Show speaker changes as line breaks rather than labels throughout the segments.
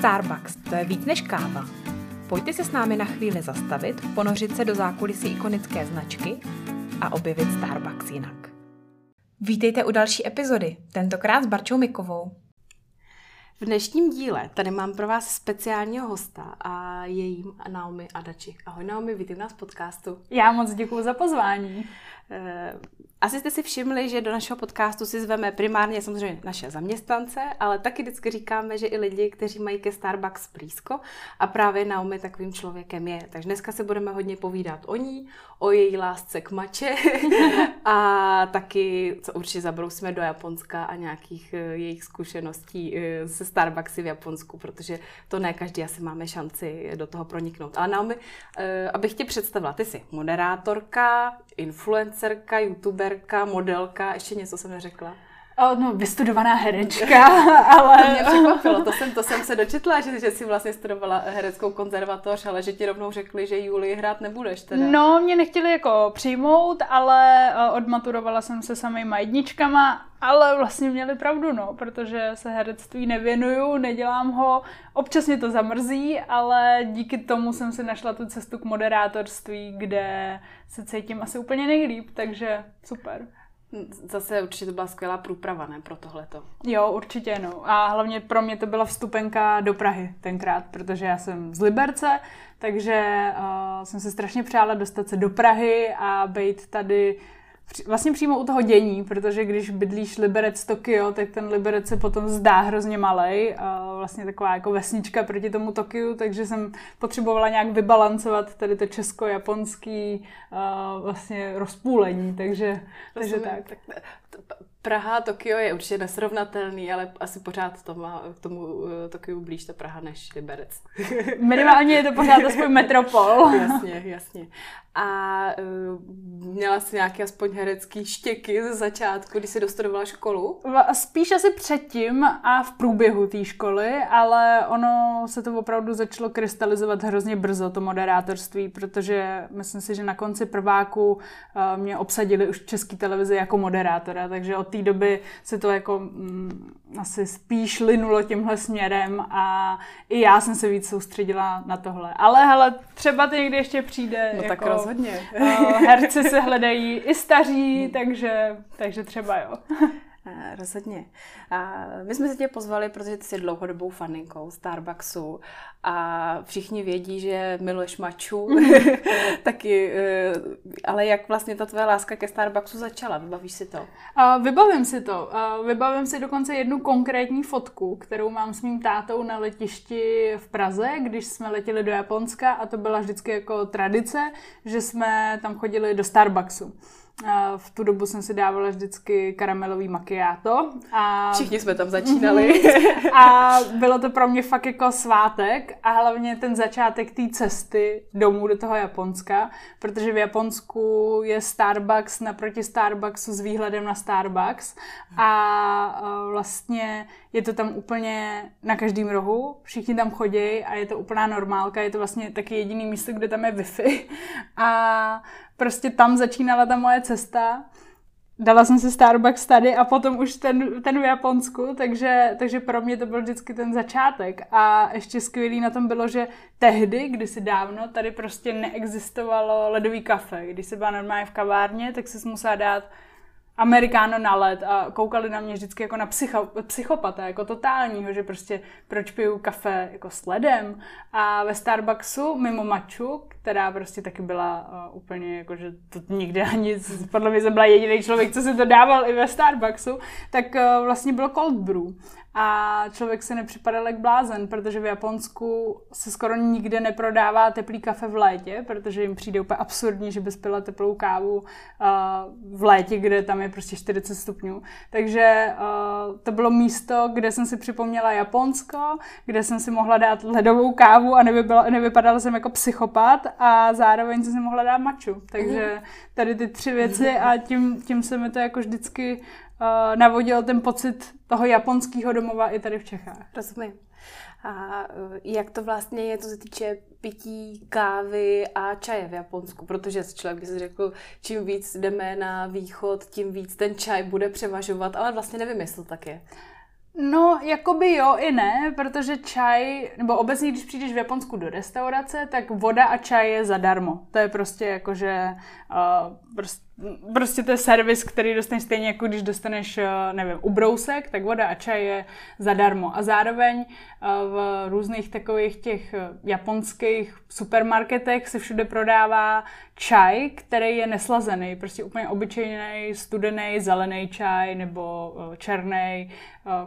Starbucks, to je víc než káva. Pojďte se s námi na chvíli zastavit, ponořit se do zákulisí ikonické značky a objevit Starbucks jinak. Vítejte u další epizody, tentokrát s Barčou Mikovou.
V dnešním díle tady mám pro vás speciálního hosta a je jím Naomi Adači. Ahoj Naomi, vítej nás v podcastu.
Já moc děkuji za pozvání.
Eh, asi jste si všimli, že do našeho podcastu si zveme primárně samozřejmě naše zaměstnance, ale taky vždycky říkáme, že i lidi, kteří mají ke Starbucks blízko a právě Naomi takovým člověkem je. Takže dneska se budeme hodně povídat o ní, o její lásce k mače a taky, co určitě zabrousíme do Japonska a nějakých eh, jejich zkušeností eh, se Starbucksy v Japonsku, protože to ne každý asi máme šanci do toho proniknout. Ale Naomi, abych tě představila, ty jsi moderátorka, influencerka, youtuberka, modelka, ještě něco jsem neřekla.
No, vystudovaná herečka, ale...
To mě překvapilo, to jsem, to jsem se dočetla, že, že jsi vlastně studovala hereckou konzervatoř, ale že ti rovnou řekli, že Julii hrát nebudeš teda.
No, mě nechtěli jako přijmout, ale eh, odmaturovala jsem se samýma jedničkama, ale vlastně měli pravdu, no, protože se herectví nevěnuju, nedělám ho, občas mě to zamrzí, ale díky tomu jsem si našla tu cestu k moderátorství, kde se cítím asi úplně nejlíp, takže super.
Zase určitě to byla skvělá průprava, ne, pro tohleto.
Jo, určitě, no. A hlavně pro mě to byla vstupenka do Prahy tenkrát, protože já jsem z Liberce, takže uh, jsem se strašně přála dostat se do Prahy a být tady vlastně přímo u toho dění, protože když bydlíš Liberec Tokio, tak ten Liberec se potom zdá hrozně malej, a vlastně taková jako vesnička proti tomu Tokiu, takže jsem potřebovala nějak vybalancovat tady to česko-japonský vlastně rozpůlení, takže, takže tak. tak.
Praha a Tokio je určitě nesrovnatelný, ale asi pořád to má k tomu eh, Tokiu blíž ta Praha než Liberec.
Minimálně je to pořád aspoň metropol.
jasně, jasně. A uh, měla jsi nějaké aspoň herecký štěky ze začátku, když jsi dostudovala školu?
Spíš asi předtím a v průběhu té školy, ale ono se to opravdu začalo krystalizovat hrozně brzo, to moderátorství, protože myslím si, že na konci prváku uh, mě obsadili už v české televizi jako moderátora, takže od té doby se to jako mm, asi spíš linulo tímhle směrem a i já jsem se víc soustředila na tohle. Ale hele, třeba to někdy ještě přijde.
No jako, tak rozhodně.
Uh, herci se hledají i staří, takže, takže třeba jo.
Eh, rozhodně. A my jsme se tě pozvali, protože ty jsi dlouhodobou faninkou Starbucksu a všichni vědí, že miluješ maču, taky, eh, ale jak vlastně ta tvoje láska ke Starbucksu začala? Vybavíš si to?
Uh, vybavím si to. Uh, vybavím si dokonce jednu konkrétní fotku, kterou mám s mým tátou na letišti v Praze, když jsme letěli do Japonska a to byla vždycky jako tradice, že jsme tam chodili do Starbucksu. V tu dobu jsem si dávala vždycky karamelový makiáto.
A... Všichni jsme tam začínali.
a bylo to pro mě fakt jako svátek a hlavně ten začátek té cesty domů do toho Japonska, protože v Japonsku je Starbucks naproti Starbucksu s výhledem na Starbucks a vlastně je to tam úplně na každém rohu, všichni tam chodí a je to úplná normálka, je to vlastně taky jediný místo, kde tam je Wi-Fi a prostě tam začínala ta moje cesta. Dala jsem si Starbucks tady a potom už ten, ten v Japonsku, takže, takže pro mě to byl vždycky ten začátek. A ještě skvělý na tom bylo, že tehdy, kdysi dávno, tady prostě neexistovalo ledový kafe. Když se byla normálně v kavárně, tak si musela dát amerikáno na led a koukali na mě vždycky jako na psycho, psychopata, jako totálního, že prostě proč piju kafe jako s ledem. A ve Starbucksu mimo maču, která prostě taky byla uh, úplně jako, že to nikdy ani, podle mě jsem byla jediný člověk, co si to dával i ve Starbucksu, tak uh, vlastně bylo cold brew a člověk se nepřipadal jak blázen, protože v Japonsku se skoro nikde neprodává teplý kafe v létě, protože jim přijde úplně absurdní, že bys pila teplou kávu uh, v létě, kde tam je prostě 40 stupňů. Takže uh, to bylo místo, kde jsem si připomněla Japonsko, kde jsem si mohla dát ledovou kávu a nevypadala, nevypadala jsem jako psychopat a zároveň jsem si mohla dát maču. Takže mhm. tady ty tři věci a tím, tím se mi to jako vždycky uh, navodil ten pocit toho japonského domova i tady v Čechách.
Rozumím. A eh, jak to vlastně je, co se týče pití kávy a čaje v Japonsku? Protože člověk by si řekl, čím víc jdeme na východ, tím víc ten čaj bude převažovat, ale vlastně nevím, jestli to tak je.
No, jakoby jo i ne, protože čaj, nebo obecně, když přijdeš v Japonsku do restaurace, tak voda a čaj je zadarmo. To je prostě jakože, uh, prostě, prostě to je servis, který dostaneš stejně jako když dostaneš, uh, nevím, ubrousek, tak voda a čaj je zadarmo. A zároveň uh, v různých takových těch japonských supermarketech se všude prodává čaj, který je neslazený, prostě úplně obyčejný, studený, zelený čaj nebo černý,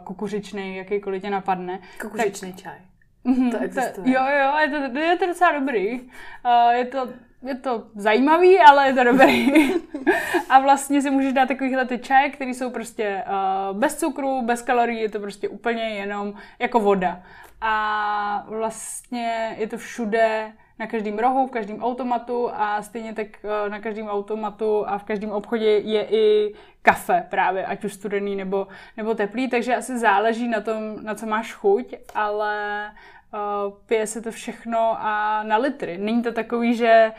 kukuřičný, jakýkoliv tě napadne.
Kukuřičný tak, čaj.
Mm, to existuje. To, jo, jo, je to, je to docela dobrý. Uh, je to je to zajímavý, ale je to dobrý. a vlastně si můžeš dát takovýhle ty čaje, které jsou prostě uh, bez cukru, bez kalorií, je to prostě úplně jenom jako voda. A vlastně je to všude na každém rohu, v každém automatu a stejně tak uh, na každém automatu a v každém obchodě je i kafe právě, ať už studený nebo, nebo teplý, takže asi záleží na tom, na co máš chuť, ale pije se to všechno a na litry. Není to takový, že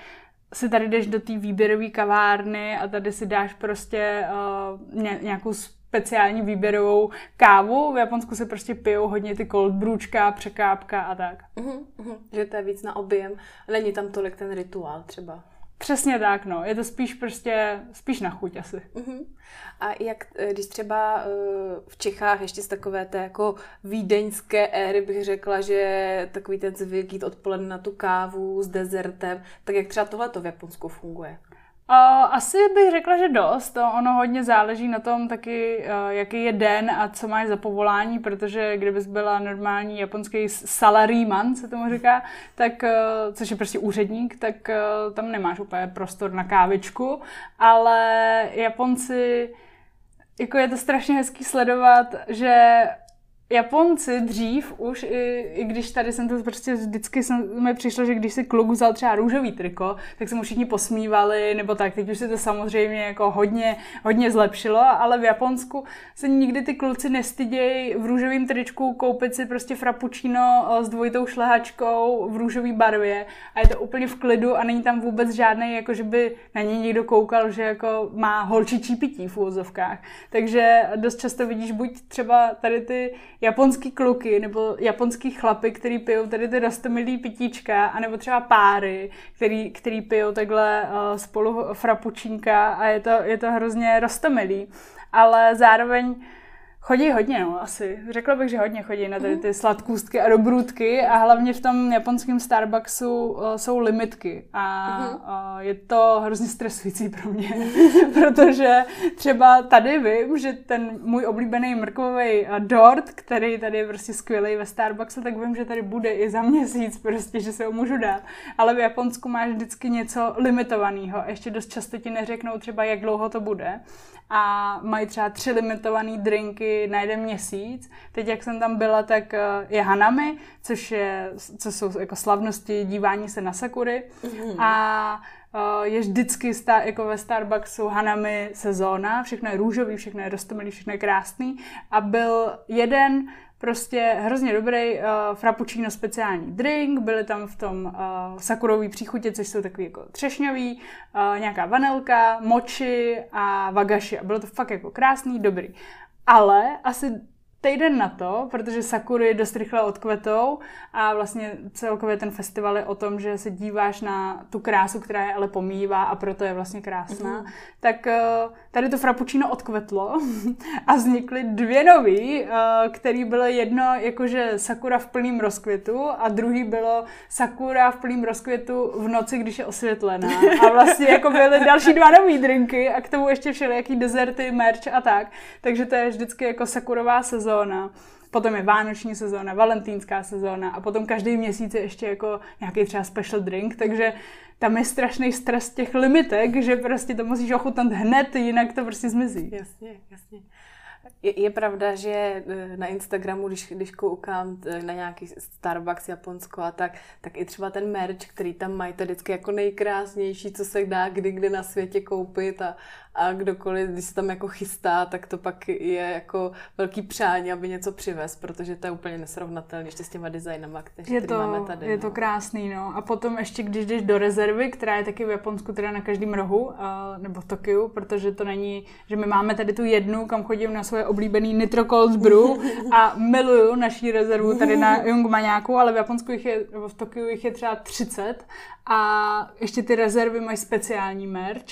si tady jdeš do té výběrové kavárny a tady si dáš prostě uh, ně, nějakou speciální výběrovou kávu. V Japonsku se prostě pijou hodně ty cold brůčka, překápka a tak.
Uh-huh. Že to je víc na objem. Není tam tolik ten rituál třeba.
Přesně tak, no. Je to spíš prostě, spíš na chuť asi. Uh-huh.
A jak, eh, když třeba eh, v Čechách ještě z takové té jako vídeňské éry bych řekla, že takový ten zvyk jít odpoledne na tu kávu s dezertem, tak jak třeba tohle v Japonsku funguje?
Asi bych řekla, že dost. To ono hodně záleží na tom taky, uh, jaký je den a co máš za povolání, protože kdybys byla normální japonský salaryman, se tomu říká, tak, uh, což je prostě úředník, tak uh, tam nemáš úplně prostor na kávičku, ale Japonci, jako je to strašně hezký sledovat, že Japonci dřív už, i, i když tady jsem to prostě vždycky jsem, mi přišlo, že když si kluk vzal třeba růžový triko, tak se mu všichni posmívali, nebo tak, teď už se to samozřejmě jako hodně, hodně zlepšilo, ale v Japonsku se nikdy ty kluci nestydějí v růžovém tričku koupit si prostě frappuccino s dvojitou šlehačkou v růžové barvě a je to úplně v klidu a není tam vůbec žádný, jako že by na něj někdo koukal, že jako má holčičí pití v úzovkách. Takže dost často vidíš buď třeba tady ty japonský kluky nebo japonský chlapy, který pijou tady ty rostomilý pitíčka, anebo třeba páry, který, který pijou takhle uh, spolu frapučínka a je to, je to hrozně rostomilý. Ale zároveň Chodí hodně, no, asi. Řekla bych, že hodně chodí na tady mhm. ty sladkůstky a dobrůdky a hlavně v tom japonském Starbucksu uh, jsou limitky a uh, je to hrozně stresující pro mě, protože třeba tady vím, že ten můj oblíbený mrkový uh, dort, který tady je prostě skvělý ve Starbucksu, tak vím, že tady bude i za měsíc prostě, že se ho můžu dát. Ale v Japonsku máš vždycky něco limitovaného. Ještě dost často ti neřeknou třeba, jak dlouho to bude a mají třeba tři limitované drinky na jeden měsíc. Teď, jak jsem tam byla, tak eh, je Hanami, což, je, co jsou jako slavnosti dívání se na sakury. Mm-hmm. A eh, je vždycky stá, jako ve Starbucksu Hanami sezóna, všechno je růžový, všechno je rostomilý, všechno je krásný. A byl jeden Prostě hrozně dobrý uh, frappuccino speciální drink, byly tam v tom uh, sakurový příchutě, což jsou takový jako třešňový, uh, nějaká vanilka, moči a vagaši. A bylo to fakt jako krásný, dobrý. Ale asi týden na to, protože sakury dost rychle odkvetou a vlastně celkově ten festival je o tom, že se díváš na tu krásu, která je ale pomývá a proto je vlastně krásná, mm. tak eh, tady to frappuccino odkvetlo a vznikly dvě nový, eh, který bylo jedno jakože sakura v plném rozkvětu a druhý bylo sakura v plném rozkvětu v noci, když je osvětlená. A vlastně jako byly další dva nový drinky a k tomu ještě všelijaký dezerty, merch a tak. Takže to je vždycky jako sakurová sezóna sezóna, potom je vánoční sezóna, valentínská sezóna a potom každý měsíc je ještě jako nějaký třeba special drink, takže tam je strašný stres těch limitek, že prostě to musíš ochutnat hned, jinak to prostě zmizí.
Jasně, jasně. Je, je pravda, že eh, na Instagramu, když, když koukám eh, na nějaký Starbucks Japonsko a tak, tak i třeba ten merch, který tam mají, to je vždycky jako nejkrásnější, co se dá kdy kdy na světě koupit a, a kdokoliv, když se tam jako chystá, tak to pak je jako velký přání, aby něco přivez, protože to je úplně nesrovnatelné ještě s těma designama, kteří
je to,
máme tady.
Je
no.
to krásný, no. A potom ještě, když jdeš do rezervy, která je taky v Japonsku, teda na každém rohu, uh, nebo v Tokiu, protože to není, že my máme tady tu jednu, kam chodím na svoje oblíbený Nitro Cold Brew a miluju naší rezervu tady na Jungmaňáku, ale v Japonsku jich je, nebo v Tokiu jich je třeba 30 a ještě ty rezervy mají speciální merch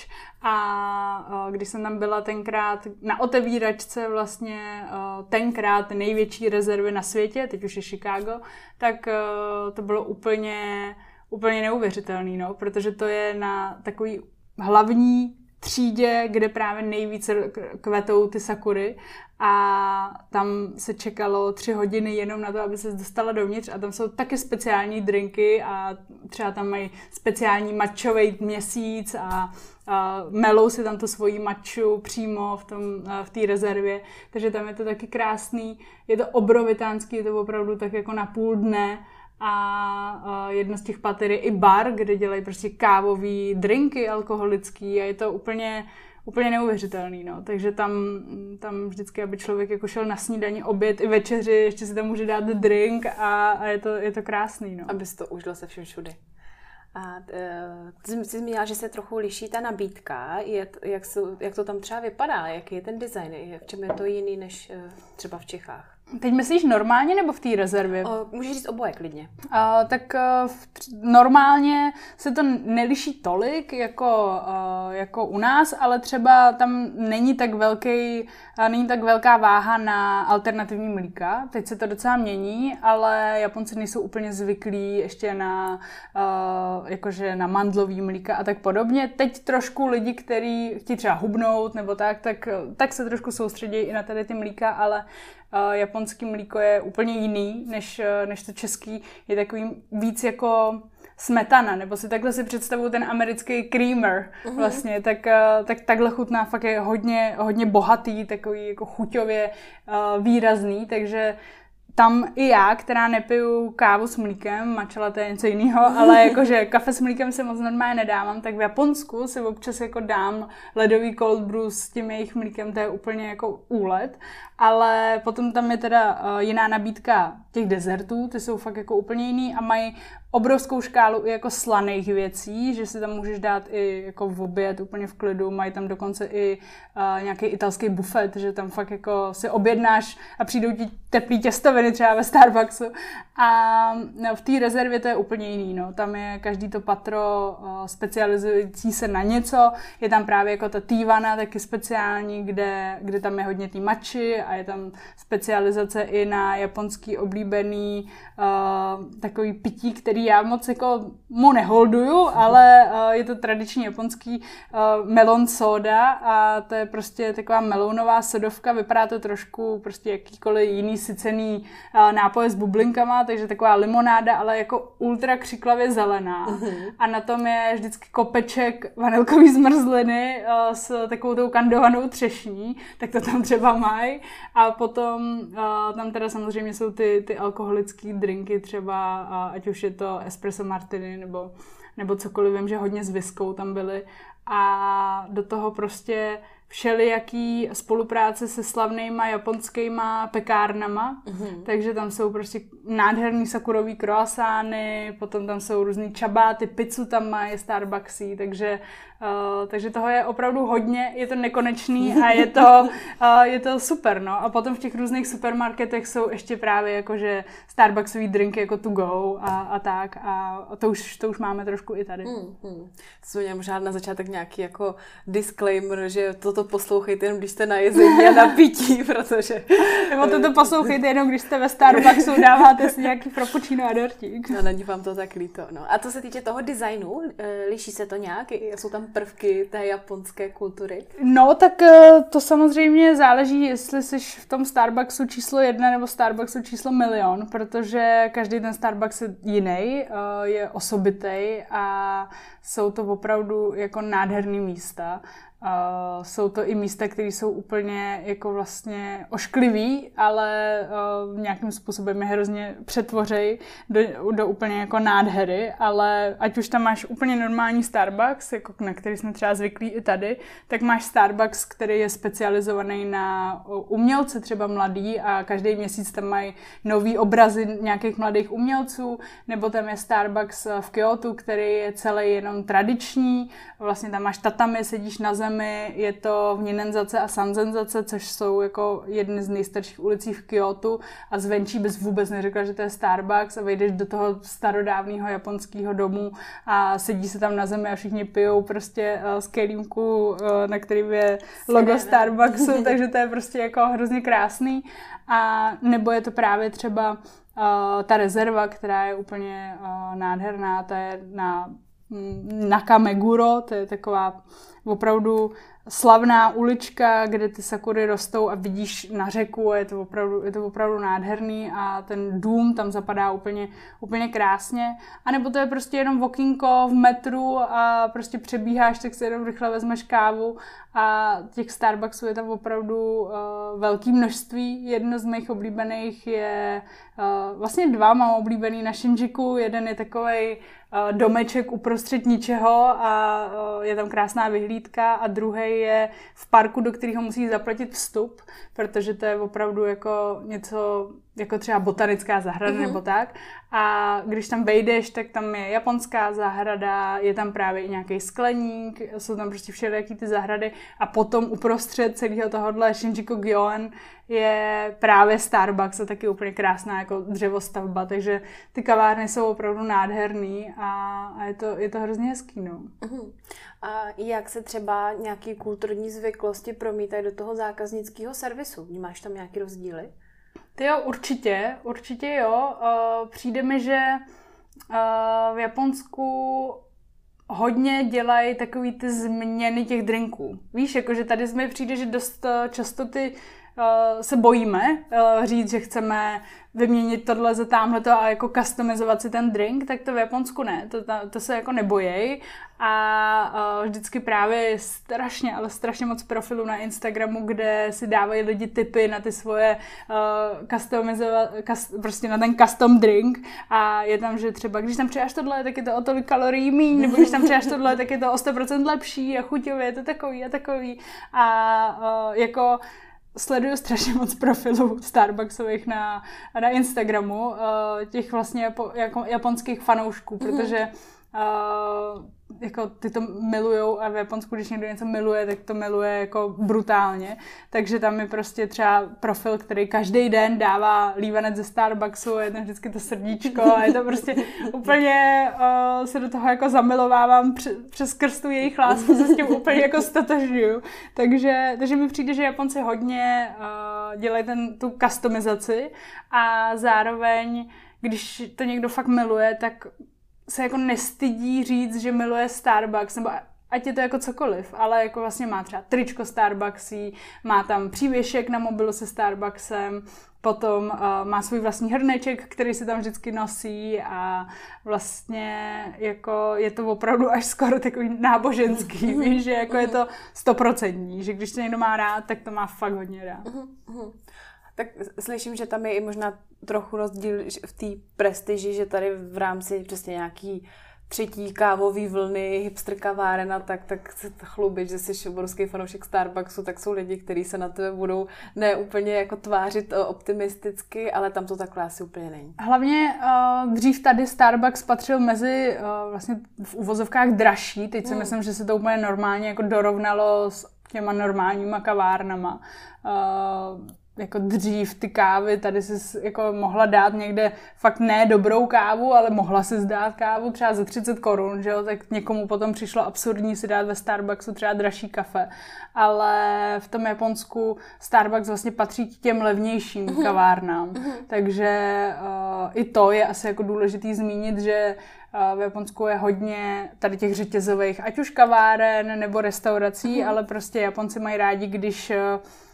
a když jsem tam byla tenkrát na otevíračce vlastně tenkrát největší rezervy na světě, teď už je Chicago, tak to bylo úplně, úplně neuvěřitelný, no, protože to je na takový hlavní třídě, kde právě nejvíce kvetou ty sakury a tam se čekalo tři hodiny jenom na to, aby se dostala dovnitř a tam jsou taky speciální drinky a třeba tam mají speciální mačový měsíc a, a melou si tam tu svoji maču přímo v tom, v té rezervě, takže tam je to taky krásný, je to obrovitánský, je to opravdu tak jako na půl dne. A jedno z těch pater je i bar, kde dělají prostě kávové drinky alkoholický a je to úplně, úplně neuvěřitelný, no. Takže tam, tam vždycky, aby člověk jako šel na snídaní, oběd i večeři, ještě si tam může dát drink a, a je, to, je to krásný, no.
Aby to užil se všem všude. A ty jsi zmínila, že se trochu liší ta nabídka. Jak, jsou, jak to tam třeba vypadá? Jaký je ten design? V čem je to jiný než uh, třeba v Čechách?
Teď myslíš normálně nebo v té rezervě?
O, můžeš říct oboje klidně.
Uh, tak uh, v, normálně se to neliší tolik jako, uh, jako u nás, ale třeba tam není tak velký, uh, není tak velká váha na alternativní mlíka. Teď se to docela mění, ale Japonci nejsou úplně zvyklí ještě na, uh, jakože na mandlový mlíka a tak podobně. Teď trošku lidi, kteří chtějí třeba hubnout nebo tak, tak, tak se trošku soustředí i na tady ty mlíka, ale japonský mlíko je úplně jiný než, než to český. Je takový víc jako smetana, nebo si takhle si představuju ten americký creamer uh-huh. vlastně, tak, tak takhle chutná, fakt je hodně, hodně bohatý, takový jako chuťově uh, výrazný, takže tam i já, která nepiju kávu s mlíkem, mačela to je něco jiného, ale jakože kafe s mlíkem se moc normálně nedávám, tak v Japonsku si občas jako dám ledový cold brew s tím jejich mlíkem, to je úplně jako úlet. Ale potom tam je teda uh, jiná nabídka těch dezertů, ty jsou fakt jako úplně jiný a mají obrovskou škálu i jako slaných věcí, že si tam můžeš dát i jako v oběd úplně v klidu, mají tam dokonce i uh, nějaký italský bufet, že tam fakt jako si objednáš a přijdou ti teplý těstoviny třeba ve Starbucksu. A no, v té rezervě to je úplně jiný, no. tam je každý to patro uh, specializující se na něco, je tam právě jako ta tývana taky speciální, kde, kde tam je hodně tý mači a je tam specializace i na japonský oblíbený uh, takový pití, který já moc jako mu neholduju, ale uh, je to tradiční japonský uh, melon soda a to je prostě taková melonová sodovka, vypadá to trošku prostě jakýkoliv jiný sycený uh, nápoje s bublinkama, takže taková limonáda, ale jako ultra křiklavě zelená. Uh-huh. A na tom je vždycky kopeček vanilkový zmrzliny s takovou tou kandovanou třešní, tak to tam třeba mají. A potom tam teda samozřejmě jsou ty, ty alkoholické drinky třeba, ať už je to espresso martini nebo, nebo cokoliv, vím, že hodně s viskou tam byly. A do toho prostě všelijaký spolupráce se slavnýma japonskýma pekárnama, mm-hmm. takže tam jsou prostě nádherný sakurový croissány, potom tam jsou různý čabáty, pizzu tam mají, Starbucksy, takže Uh, takže toho je opravdu hodně, je to nekonečný a je to, uh, je to super, no. A potom v těch různých supermarketech jsou ještě právě jakože Starbucksový drinky jako to go a, a tak a to už, to už máme trošku i tady. Hmm,
hmm. To měla možná na začátek nějaký jako disclaimer, že toto poslouchejte jenom, když jste na jezení a na pití, protože...
Nebo toto poslouchejte jenom, když jste ve Starbucksu, dáváte si nějaký frappuccino a dortík.
No, není vám to tak líto, no. A co se týče toho designu, eh, liší se to nějak? Jsou tam prvky té japonské kultury?
No, tak eh, to samozřejmě záleží, jestli jsi v tom Starbucksu číslo jedna nebo Starbucksu číslo milion, protože každý ten Starbucks je jiný, eh, je osobitý a jsou to opravdu jako nádherný místa. Uh, jsou to i místa, které jsou úplně jako vlastně ošklivý, ale uh, nějakým způsobem je hrozně přetvořej do, do úplně jako nádhery, ale ať už tam máš úplně normální Starbucks, jako na který jsme třeba zvyklí i tady, tak máš Starbucks, který je specializovaný na umělce třeba mladý a každý měsíc tam mají nový obrazy nějakých mladých umělců, nebo tam je Starbucks v Kyoto, který je celý jenom tradiční, vlastně tam máš tatami, sedíš na zemi, zemi, je to v Ninenzace a Sanzenzace, což jsou jako jedny z nejstarších ulicí v Kyoto a zvenčí bys vůbec neřekla, že to je Starbucks a vejdeš do toho starodávného japonského domu a sedí se tam na zemi a všichni pijou prostě z kelímku, uh, na kterým je logo Starbucksu, takže to je prostě jako hrozně krásný. A nebo je to právě třeba uh, ta rezerva, která je úplně uh, nádherná, ta je na Nakameguro, to je taková opravdu slavná ulička, kde ty sakury rostou a vidíš na řeku a je to opravdu, je to opravdu nádherný a ten dům tam zapadá úplně, úplně krásně. A nebo to je prostě jenom okýnko v metru a prostě přebíháš, tak si jenom rychle vezmeš kávu a těch Starbucksů je tam opravdu uh, velké množství. Jedno z mých oblíbených je, uh, vlastně dva mám oblíbený na Shinjuku. Jeden je takový uh, domeček uprostřed ničeho a uh, je tam krásná vyhlídka a druhý je v parku, do kterého musí zaplatit vstup, protože to je opravdu jako něco jako třeba botanická zahrada mm-hmm. nebo tak. A když tam vejdeš, tak tam je japonská zahrada, je tam právě i nějaký skleník, jsou tam prostě všelijaký ty zahrady a potom uprostřed celého tohohle Shinjuku Gyoen je právě Starbucks a taky úplně krásná jako dřevostavba, takže ty kavárny jsou opravdu nádherný a, a je, to, je to hrozně hezký, no. Uh-huh.
A jak se třeba nějaký kulturní zvyklosti promítají do toho zákaznického servisu? Vnímáš tam nějaký rozdíly?
Ty jo, určitě, určitě jo. Přijde mi, že v Japonsku hodně dělají takový ty změny těch drinků. Víš, jakože tady mi přijde, že dost často ty se bojíme uh, říct, že chceme vyměnit tohle za tamhle a jako customizovat si ten drink, tak to v Japonsku ne, to, to, to se jako nebojej. A uh, vždycky právě strašně, ale strašně moc profilů na Instagramu, kde si dávají lidi tipy na ty svoje uh, customizovat, cust, prostě na ten custom drink. A je tam, že třeba když tam přijáš tohle, tak je to o tolik kalorií míň, nebo když tam přijáš tohle, tak je to o 100% lepší a chuťově je to takový a takový. A uh, jako sleduju strašně moc profilů Starbucksových na, na Instagramu, uh, těch vlastně jako, japonských fanoušků, mhm. protože uh, jako ty to milujou a v Japonsku, když někdo něco miluje, tak to miluje jako brutálně. Takže tam je prostě třeba profil, který každý den dává lívanec ze Starbucksu, je tam vždycky to srdíčko a je to prostě úplně uh, se do toho jako zamilovávám přes, přes krstu jejich lásku, se s tím úplně jako stotožňuju. Takže, takže mi přijde, že Japonci hodně uh, dělají ten, tu customizaci a zároveň když to někdo fakt miluje, tak se jako nestydí říct, že miluje Starbucks, nebo ať je to jako cokoliv, ale jako vlastně má třeba tričko Starbucksí, má tam přívěšek na mobilu se Starbucksem, potom uh, má svůj vlastní hrneček, který si tam vždycky nosí a vlastně jako je to opravdu až skoro takový náboženský, víš, že jako je to stoprocentní, že když to někdo má rád, tak to má fakt hodně rád.
Tak slyším, že tam je i možná trochu rozdíl v té prestiži, že tady v rámci přesně nějaký třetí kávový vlny, hipster kavárena, tak, tak se chlubit, že jsi obrovský fanoušek Starbucksu, tak jsou lidi, kteří se na to budou ne úplně jako tvářit eh, optimisticky, ale tam to takhle asi úplně není.
Hlavně uh, dřív tady Starbucks patřil mezi uh, vlastně v uvozovkách dražší, teď si hmm. myslím, že se to úplně normálně jako dorovnalo s těma normálníma kavárnama. Uh, jako dřív ty kávy, tady si jako mohla dát někde fakt ne dobrou kávu, ale mohla si zdát kávu třeba za 30 korun, že jo, tak někomu potom přišlo absurdní si dát ve Starbucksu třeba dražší kafe, ale v tom Japonsku Starbucks vlastně patří k těm levnějším mhm. kavárnám, mhm. takže uh, i to je asi jako důležitý zmínit, že uh, v Japonsku je hodně tady těch řetězových, ať už kaváren nebo restaurací, mm. ale prostě Japonci mají rádi, když uh,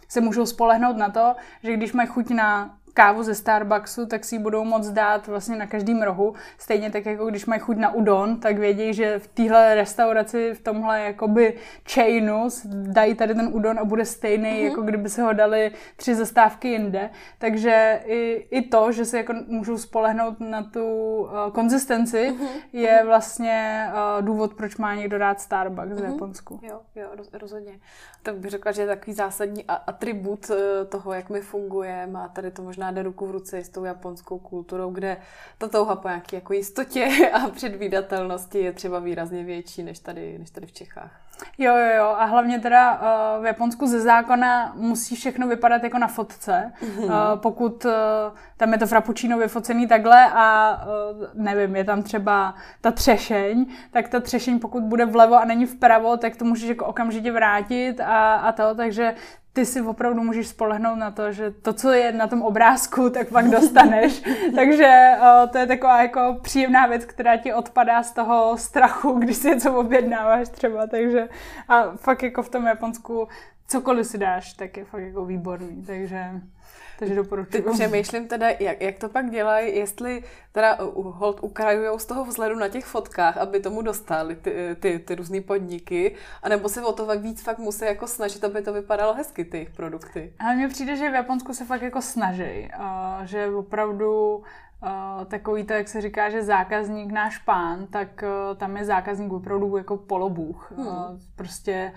se můžou spolehnout na to, že když mají chuť na kávu ze Starbucksu, tak si ji budou moc dát vlastně na každém rohu. Stejně tak, jako když mají chuť na udon, tak vědí, že v téhle restauraci, v tomhle jakoby chainu dají tady ten udon a bude stejný, mm-hmm. jako kdyby se ho dali tři zastávky jinde. Takže i, i to, že se jako můžou spolehnout na tu uh, konzistenci, mm-hmm. je vlastně uh, důvod, proč má někdo rád Starbucks mm-hmm. v Japonsku.
Jo, jo, roz, rozhodně. Tak bych řekla, že je takový zásadní atribut uh, toho, jak my fungujeme a tady to možná jde ruku v ruce s tou japonskou kulturou, kde ta touha po nějaké jako jistotě a předvídatelnosti je třeba výrazně větší než tady, než tady v Čechách.
Jo, jo, jo. A hlavně teda uh, v Japonsku ze zákona musí všechno vypadat jako na fotce. Mm-hmm. Uh, pokud uh, tam je to frappuccino vyfocený takhle a uh, nevím, je tam třeba ta třešeň, tak ta třešeň pokud bude vlevo a není vpravo, tak to můžeš jako okamžitě vrátit a, a to, takže ty si opravdu můžeš spolehnout na to, že to, co je na tom obrázku, tak pak dostaneš. Takže o, to je taková jako příjemná věc, která ti odpadá z toho strachu, když si něco objednáváš třeba. Takže a fakt jako v tom Japonsku cokoliv si dáš, tak je fakt jako výborný. Takže takže doporučuji.
Teď přemýšlím teda, jak, jak to pak dělají, jestli teda hold ukrajujou z toho vzhledu na těch fotkách, aby tomu dostali ty, ty, ty různé podniky, anebo se o to víc fakt musí jako snažit, aby to vypadalo hezky, ty jejich produkty.
Ale mně přijde, že v Japonsku se fakt jako snaží, že opravdu takový to, jak se říká, že zákazník náš pán, tak uh, tam je zákazník opravdu jako polobůh. Hmm. Uh, prostě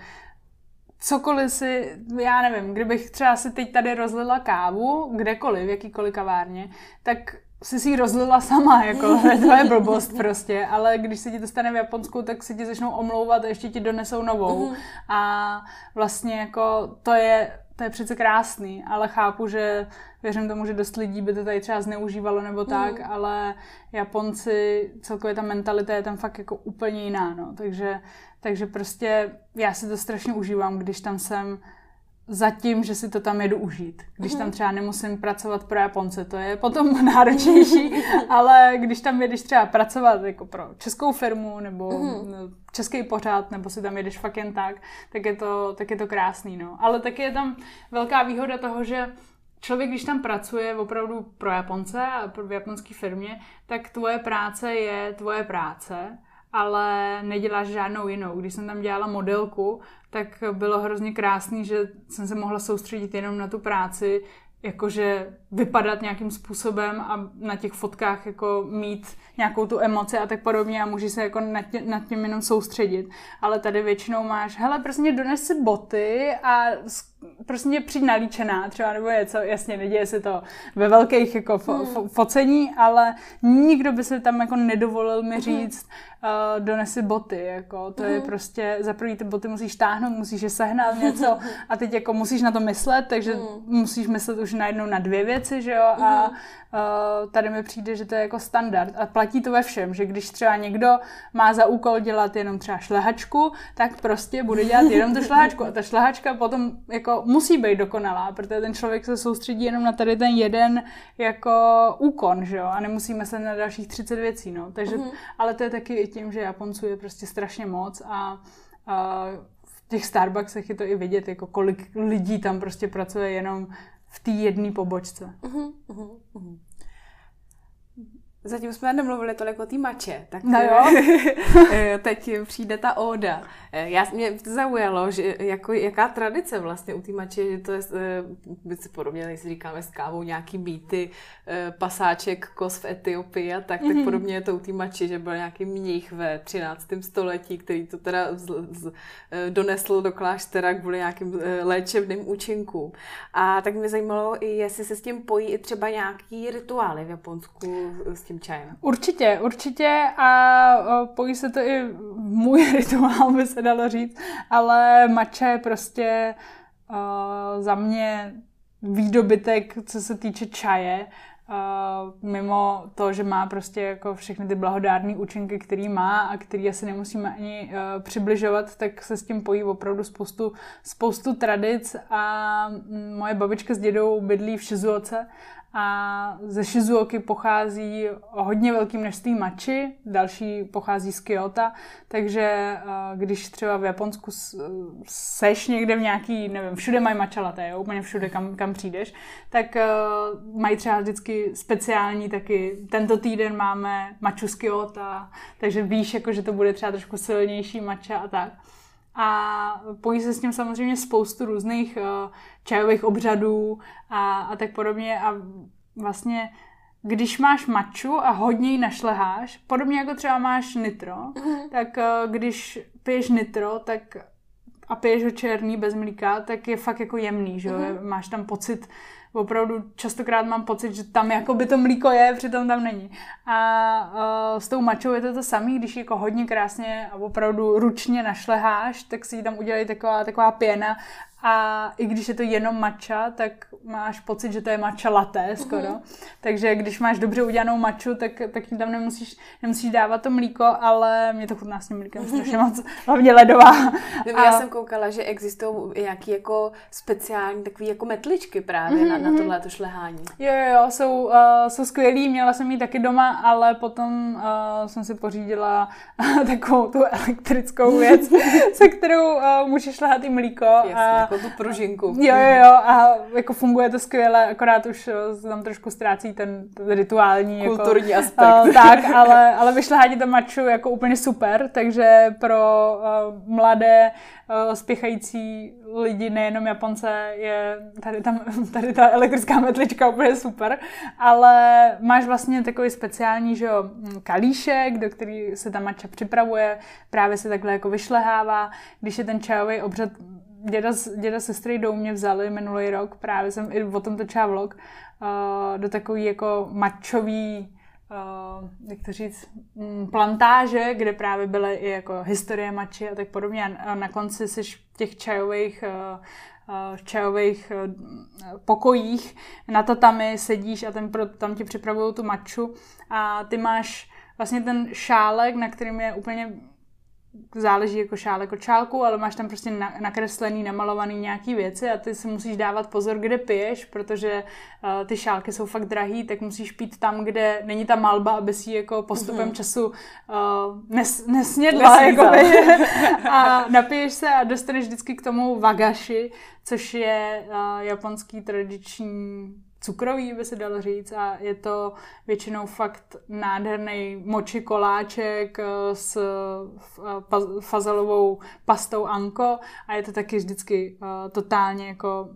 cokoliv si, já nevím, kdybych třeba si teď tady rozlila kávu, kdekoliv, v jakýkoliv kavárně, tak si si ji rozlila sama, jako to je blbost prostě, ale když se ti to stane v Japonsku, tak si ti začnou omlouvat a ještě ti donesou novou uh-huh. a vlastně jako to je, to je přece krásný, ale chápu, že věřím tomu, že dost lidí by to tady třeba zneužívalo nebo tak, uh-huh. ale Japonci, celkově ta mentalita je tam fakt jako úplně jiná, no, takže takže prostě já si to strašně užívám, když tam jsem zatím, že si to tam jedu užít. Když tam mhm. třeba nemusím pracovat pro Japonce, to je potom náročnější, ale když tam jedeš třeba pracovat jako pro českou firmu nebo mm. český pořád, nebo si tam jedeš fakt jen tak, tak je to, tak je to krásný. No. Ale taky je tam velká výhoda toho, že člověk, když tam pracuje opravdu pro Japonce a v japonské firmě, tak tvoje práce je tvoje práce ale neděláš žádnou jinou. Když jsem tam dělala modelku, tak bylo hrozně krásný, že jsem se mohla soustředit jenom na tu práci, jakože vypadat nějakým způsobem a na těch fotkách jako mít nějakou tu emoci a tak podobně a můžeš se jako nad, tě, nad tím jenom soustředit. Ale tady většinou máš, hele, prostě dones si boty a prostě přijď nalíčená třeba nebo něco, jasně, neděje se to ve velkých jako fo, hmm. fo, focení, ale nikdo by se tam jako nedovolil mi hmm. říct, uh, dones si boty, jako to je hmm. prostě, za první ty boty musíš táhnout, musíš je sehnat něco a teď jako musíš na to myslet, takže musíš myslet už najednou na dvě věci, že jo, a uh, tady mi přijde, že to je jako standard. A platí to ve všem, že když třeba někdo má za úkol dělat jenom třeba šlehačku, tak prostě bude dělat jenom tu šlehačku. A ta šlehačka potom jako musí být dokonalá, protože ten člověk se soustředí jenom na tady ten jeden jako úkon, že jo, a nemusíme se na dalších 30 věcí, no, takže, mm-hmm. ale to je taky i tím, že Japonců je prostě strašně moc a, a v těch Starbucksech je to i vidět, jako kolik lidí tam prostě pracuje jenom v té jedné pobočce. Uh-huh, uh-huh.
Zatím jsme nemluvili tolik o té mače, tak
no jo.
Eh, teď přijde ta óda. Eh, já, mě zaujalo, že jako, jaká tradice vlastně u té mače, že to je, by se podobně, když si říkáme s kávou, nějaký mýty, pasáček kos v Etiopii a tak, mm-hmm. tak mhm. podobně je to u té mače, že byl nějaký mních ve 13. století, který to teda z, z, donesl do kláštera kvůli nějakým léčebným účinkům. A tak mě zajímalo, jestli se s tím pojí i třeba nějaký rituály v Japonsku s tím čajem.
Určitě, určitě a pojí se to i můj rituál, by se dalo říct, ale matcha je prostě uh, za mě výdobytek, co se týče čaje. Uh, mimo to, že má prostě jako všechny ty blahodárné účinky, který má a který asi nemusíme ani uh, přibližovat, tak se s tím pojí opravdu spoustu, spoustu tradic a moje babička s dědou bydlí v Shizuoce a ze Shizuoky pochází hodně velký množství mači, další pochází z Kyoto, takže eh, když třeba v Japonsku seš někde v nějaký, nevím, všude mají mača latte, jo, úplně všude, kam, kam přijdeš, tak uh, mají třeba vždycky speciální taky, tento týden máme maču z Kyoto, takže víš, jako, že to bude třeba trošku silnější mača a tak. A pojí se s tím samozřejmě spoustu různých uh, čajových obřadů a, a tak podobně a vlastně když máš maču a hodně ji našleháš, podobně jako třeba máš nitro, uh-huh. tak uh, když piješ nitro, tak a piješ ho černý bez mlíka, tak je fakt jako jemný, že uh-huh. Máš tam pocit opravdu častokrát mám pocit, že tam jako by to mlíko je, přitom tam není. A uh, s tou mačou je to to samé, když jako hodně krásně a opravdu ručně našleháš, tak si tam udělají taková, taková pěna a i když je to jenom matcha, tak máš pocit, že to je matcha latte skoro. Uh-huh. Takže když máš dobře udělanou maču, tak, tak tam nemusíš, nemusíš dávat to mlíko, ale mě to chutná s tím mlíkem strašně moc, hlavně ledová.
A... Já jsem koukala, že existují nějaké jako speciální takové jako metličky právě uh-huh, na, na mhm. tohle to šlehání.
Jo, jo, jo, jsou, uh, jsou skvělý, měla jsem ji taky doma, ale potom uh, jsem si pořídila takovou tu elektrickou věc, se kterou uh, můžeš šlehat i mlíko.
Jasně, a jako tu pružinku.
Jo, jo, jo, a jako funguje to skvěle, akorát už eh, tam trošku ztrácí ten, rituální
jako, kulturní
jako,
aspekt.
Uh, tak, ale, ale vyšlehání to maču jako úplně super, takže pro uh, mladé uh, spěchající lidi, nejenom Japonce, je tady, tam, tady ta elektrická metlička úplně super, ale máš vlastně takový speciální, že jo, kalíšek, do který se ta mača připravuje, právě se takhle jako vyšlehává, když je ten čajový obřad děda, děda sestry jdou mě vzali minulý rok, právě jsem i o tom točila vlog, uh, do takový jako mačový uh, jak to říct, um, plantáže, kde právě byly i jako historie mači a tak podobně. A na konci jsi v těch čajových uh, v čajových pokojích na tatami sedíš a ten, tam ti připravují tu maču a ty máš vlastně ten šálek, na kterým je úplně záleží jako šálek od šálku, ale máš tam prostě nakreslený, namalovaný nějaký věci a ty si musíš dávat pozor, kde piješ, protože uh, ty šálky jsou fakt drahý, tak musíš pít tam, kde není ta malba, aby si jako postupem mm-hmm. času uh, nes, nesnědla. Jako a napiješ se a dostaneš vždycky k tomu wagashi, což je uh, japonský tradiční cukrový, by se dalo říct, a je to většinou fakt nádherný moči koláček eh, s eh, fazelovou pastou anko a je to taky vždycky uh, totálně jako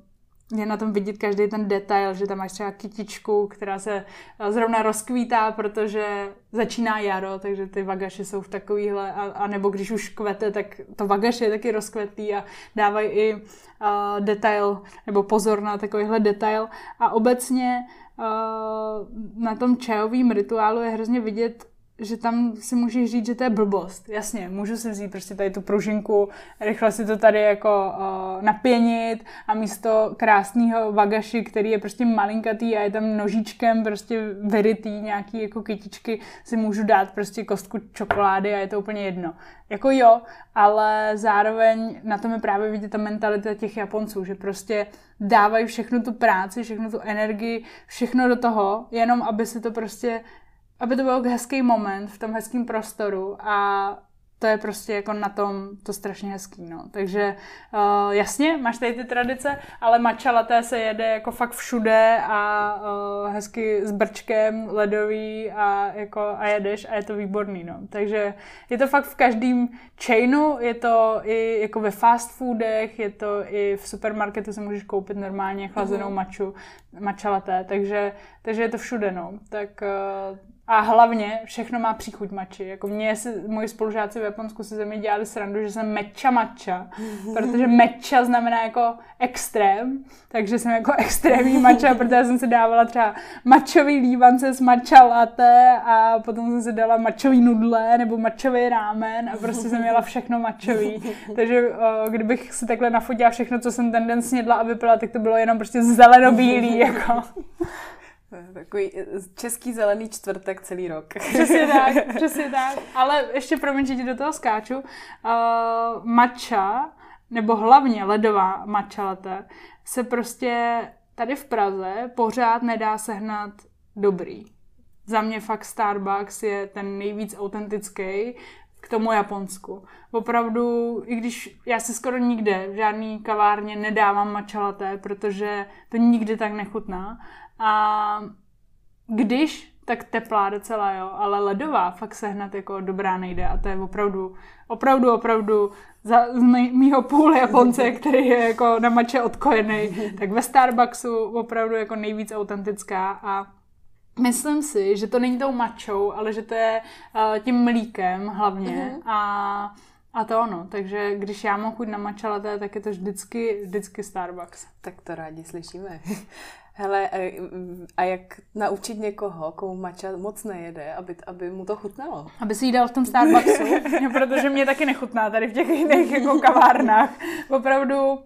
je na tom vidět každý ten detail, že tam máš třeba kytičku, která se zrovna rozkvítá, protože začíná jaro, takže ty vagaše jsou v takovýhle, a, a nebo když už kvete, tak to vagaše je taky rozkvetlý a dávají i uh, detail, nebo pozor na takovýhle detail. A obecně uh, na tom čajovém rituálu je hrozně vidět že tam si můžeš říct, že to je blbost. Jasně, můžu si vzít prostě tady tu pružinku, rychle si to tady jako uh, napěnit a místo krásného vagaši, který je prostě malinkatý a je tam nožičkem prostě vyrytý nějaký jako kytičky, si můžu dát prostě kostku čokolády a je to úplně jedno. Jako jo, ale zároveň na tom je právě vidět ta mentalita těch Japonců, že prostě dávají všechnu tu práci, všechnu tu energii, všechno do toho, jenom aby si to prostě aby to byl hezký moment v tom hezkém prostoru a to je prostě jako na tom to strašně hezký, no. Takže uh, jasně, máš tady ty tradice, ale matcha latte se jede jako fakt všude a uh, hezky s brčkem, ledový a jako a jedeš a je to výborný, no. Takže je to fakt v každém chainu, je to i jako ve fast foodech, je to i v supermarketu se můžeš koupit normálně chlazenou maču, matcha latte, takže, takže je to všude, no. Tak uh, a hlavně všechno má příchuť mači. Jako mě si, moji spolužáci v Japonsku si ze mě dělali srandu, že jsem meča mača, protože meča znamená jako extrém, takže jsem jako extrémní mača, protože jsem si dávala třeba mačový lívance s mača latte a potom jsem si dala mačový nudle nebo mačový rámen a prostě jsem měla všechno mačový. Takže o, kdybych si takhle nafotila všechno, co jsem ten den snědla a vypila, tak to bylo jenom prostě zelenobílý. Jako.
Takový eh, český zelený čtvrtek celý rok.
Přesně tak, přesně tak. Ale ještě promiň, že ti do toho skáču. Uh, matcha, nebo hlavně ledová matcha latte, se prostě tady v Praze pořád nedá sehnat dobrý. Za mě fakt Starbucks je ten nejvíc autentický k tomu Japonsku. Opravdu, i když já si skoro nikde v žádný kavárně nedávám matcha latte, protože to nikdy tak nechutná. A když, tak teplá docela, jo, ale ledová fakt sehnat jako dobrá nejde a to je opravdu, opravdu, opravdu za z mýho půl Japonce, který je jako na mače odkojený, tak ve Starbucksu opravdu jako nejvíc autentická a Myslím si, že to není tou mačou, ale že to je uh, tím mlíkem hlavně uh-huh. a, a to ono. Takže když já mám chuť na matcha latte, tak je to vždycky, vždycky Starbucks.
Tak to rádi slyšíme. Hele, a jak naučit někoho, komu mača moc nejede, aby, aby mu to chutnalo?
Aby si jí dal v tom Starbucksu, protože mě taky nechutná tady v těch jiných jako kavárnách. Opravdu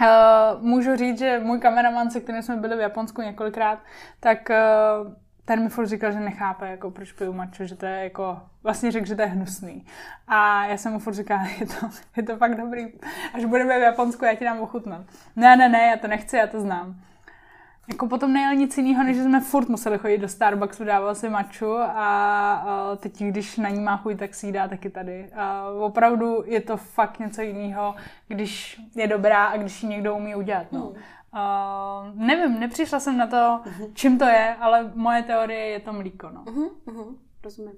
Uh, můžu říct, že můj kameraman, se kterým jsme byli v Japonsku několikrát, tak uh, ten mi furt říkal, že nechápe, jako proč piju mačo, že to je jako, vlastně řekl, že to je hnusný. A já jsem mu furt říkala, je to, je to fakt dobrý, až budeme v Japonsku, já ti dám ochutnat. Ne, ne, ne, já to nechci, já to znám. Jako potom nejel nic jiného, než že jsme furt museli chodit do Starbucksu, dával si maču a, a teď, když na ní má chuť, tak si ji dá taky tady. A opravdu je to fakt něco jiného, když je dobrá a když ji někdo umí udělat. No. Hmm. Uh, nevím, nepřišla jsem na to, uh-huh. čím to je, ale moje teorie je to mlíko. No.
Uh-huh, uh-huh, rozumím.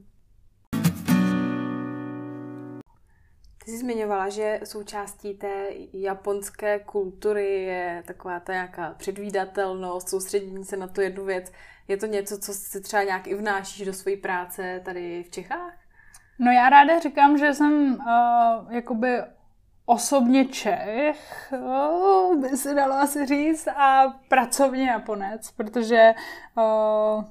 Ty jsi zmiňovala, že součástí té japonské kultury je taková ta nějaká předvídatelnost, soustředění se na tu jednu věc. Je to něco, co si třeba nějak i vnášíš do své práce tady v Čechách?
No já ráda říkám, že jsem uh, jakoby osobně Čech, oh, by se dalo asi říct, a pracovně Japonec, protože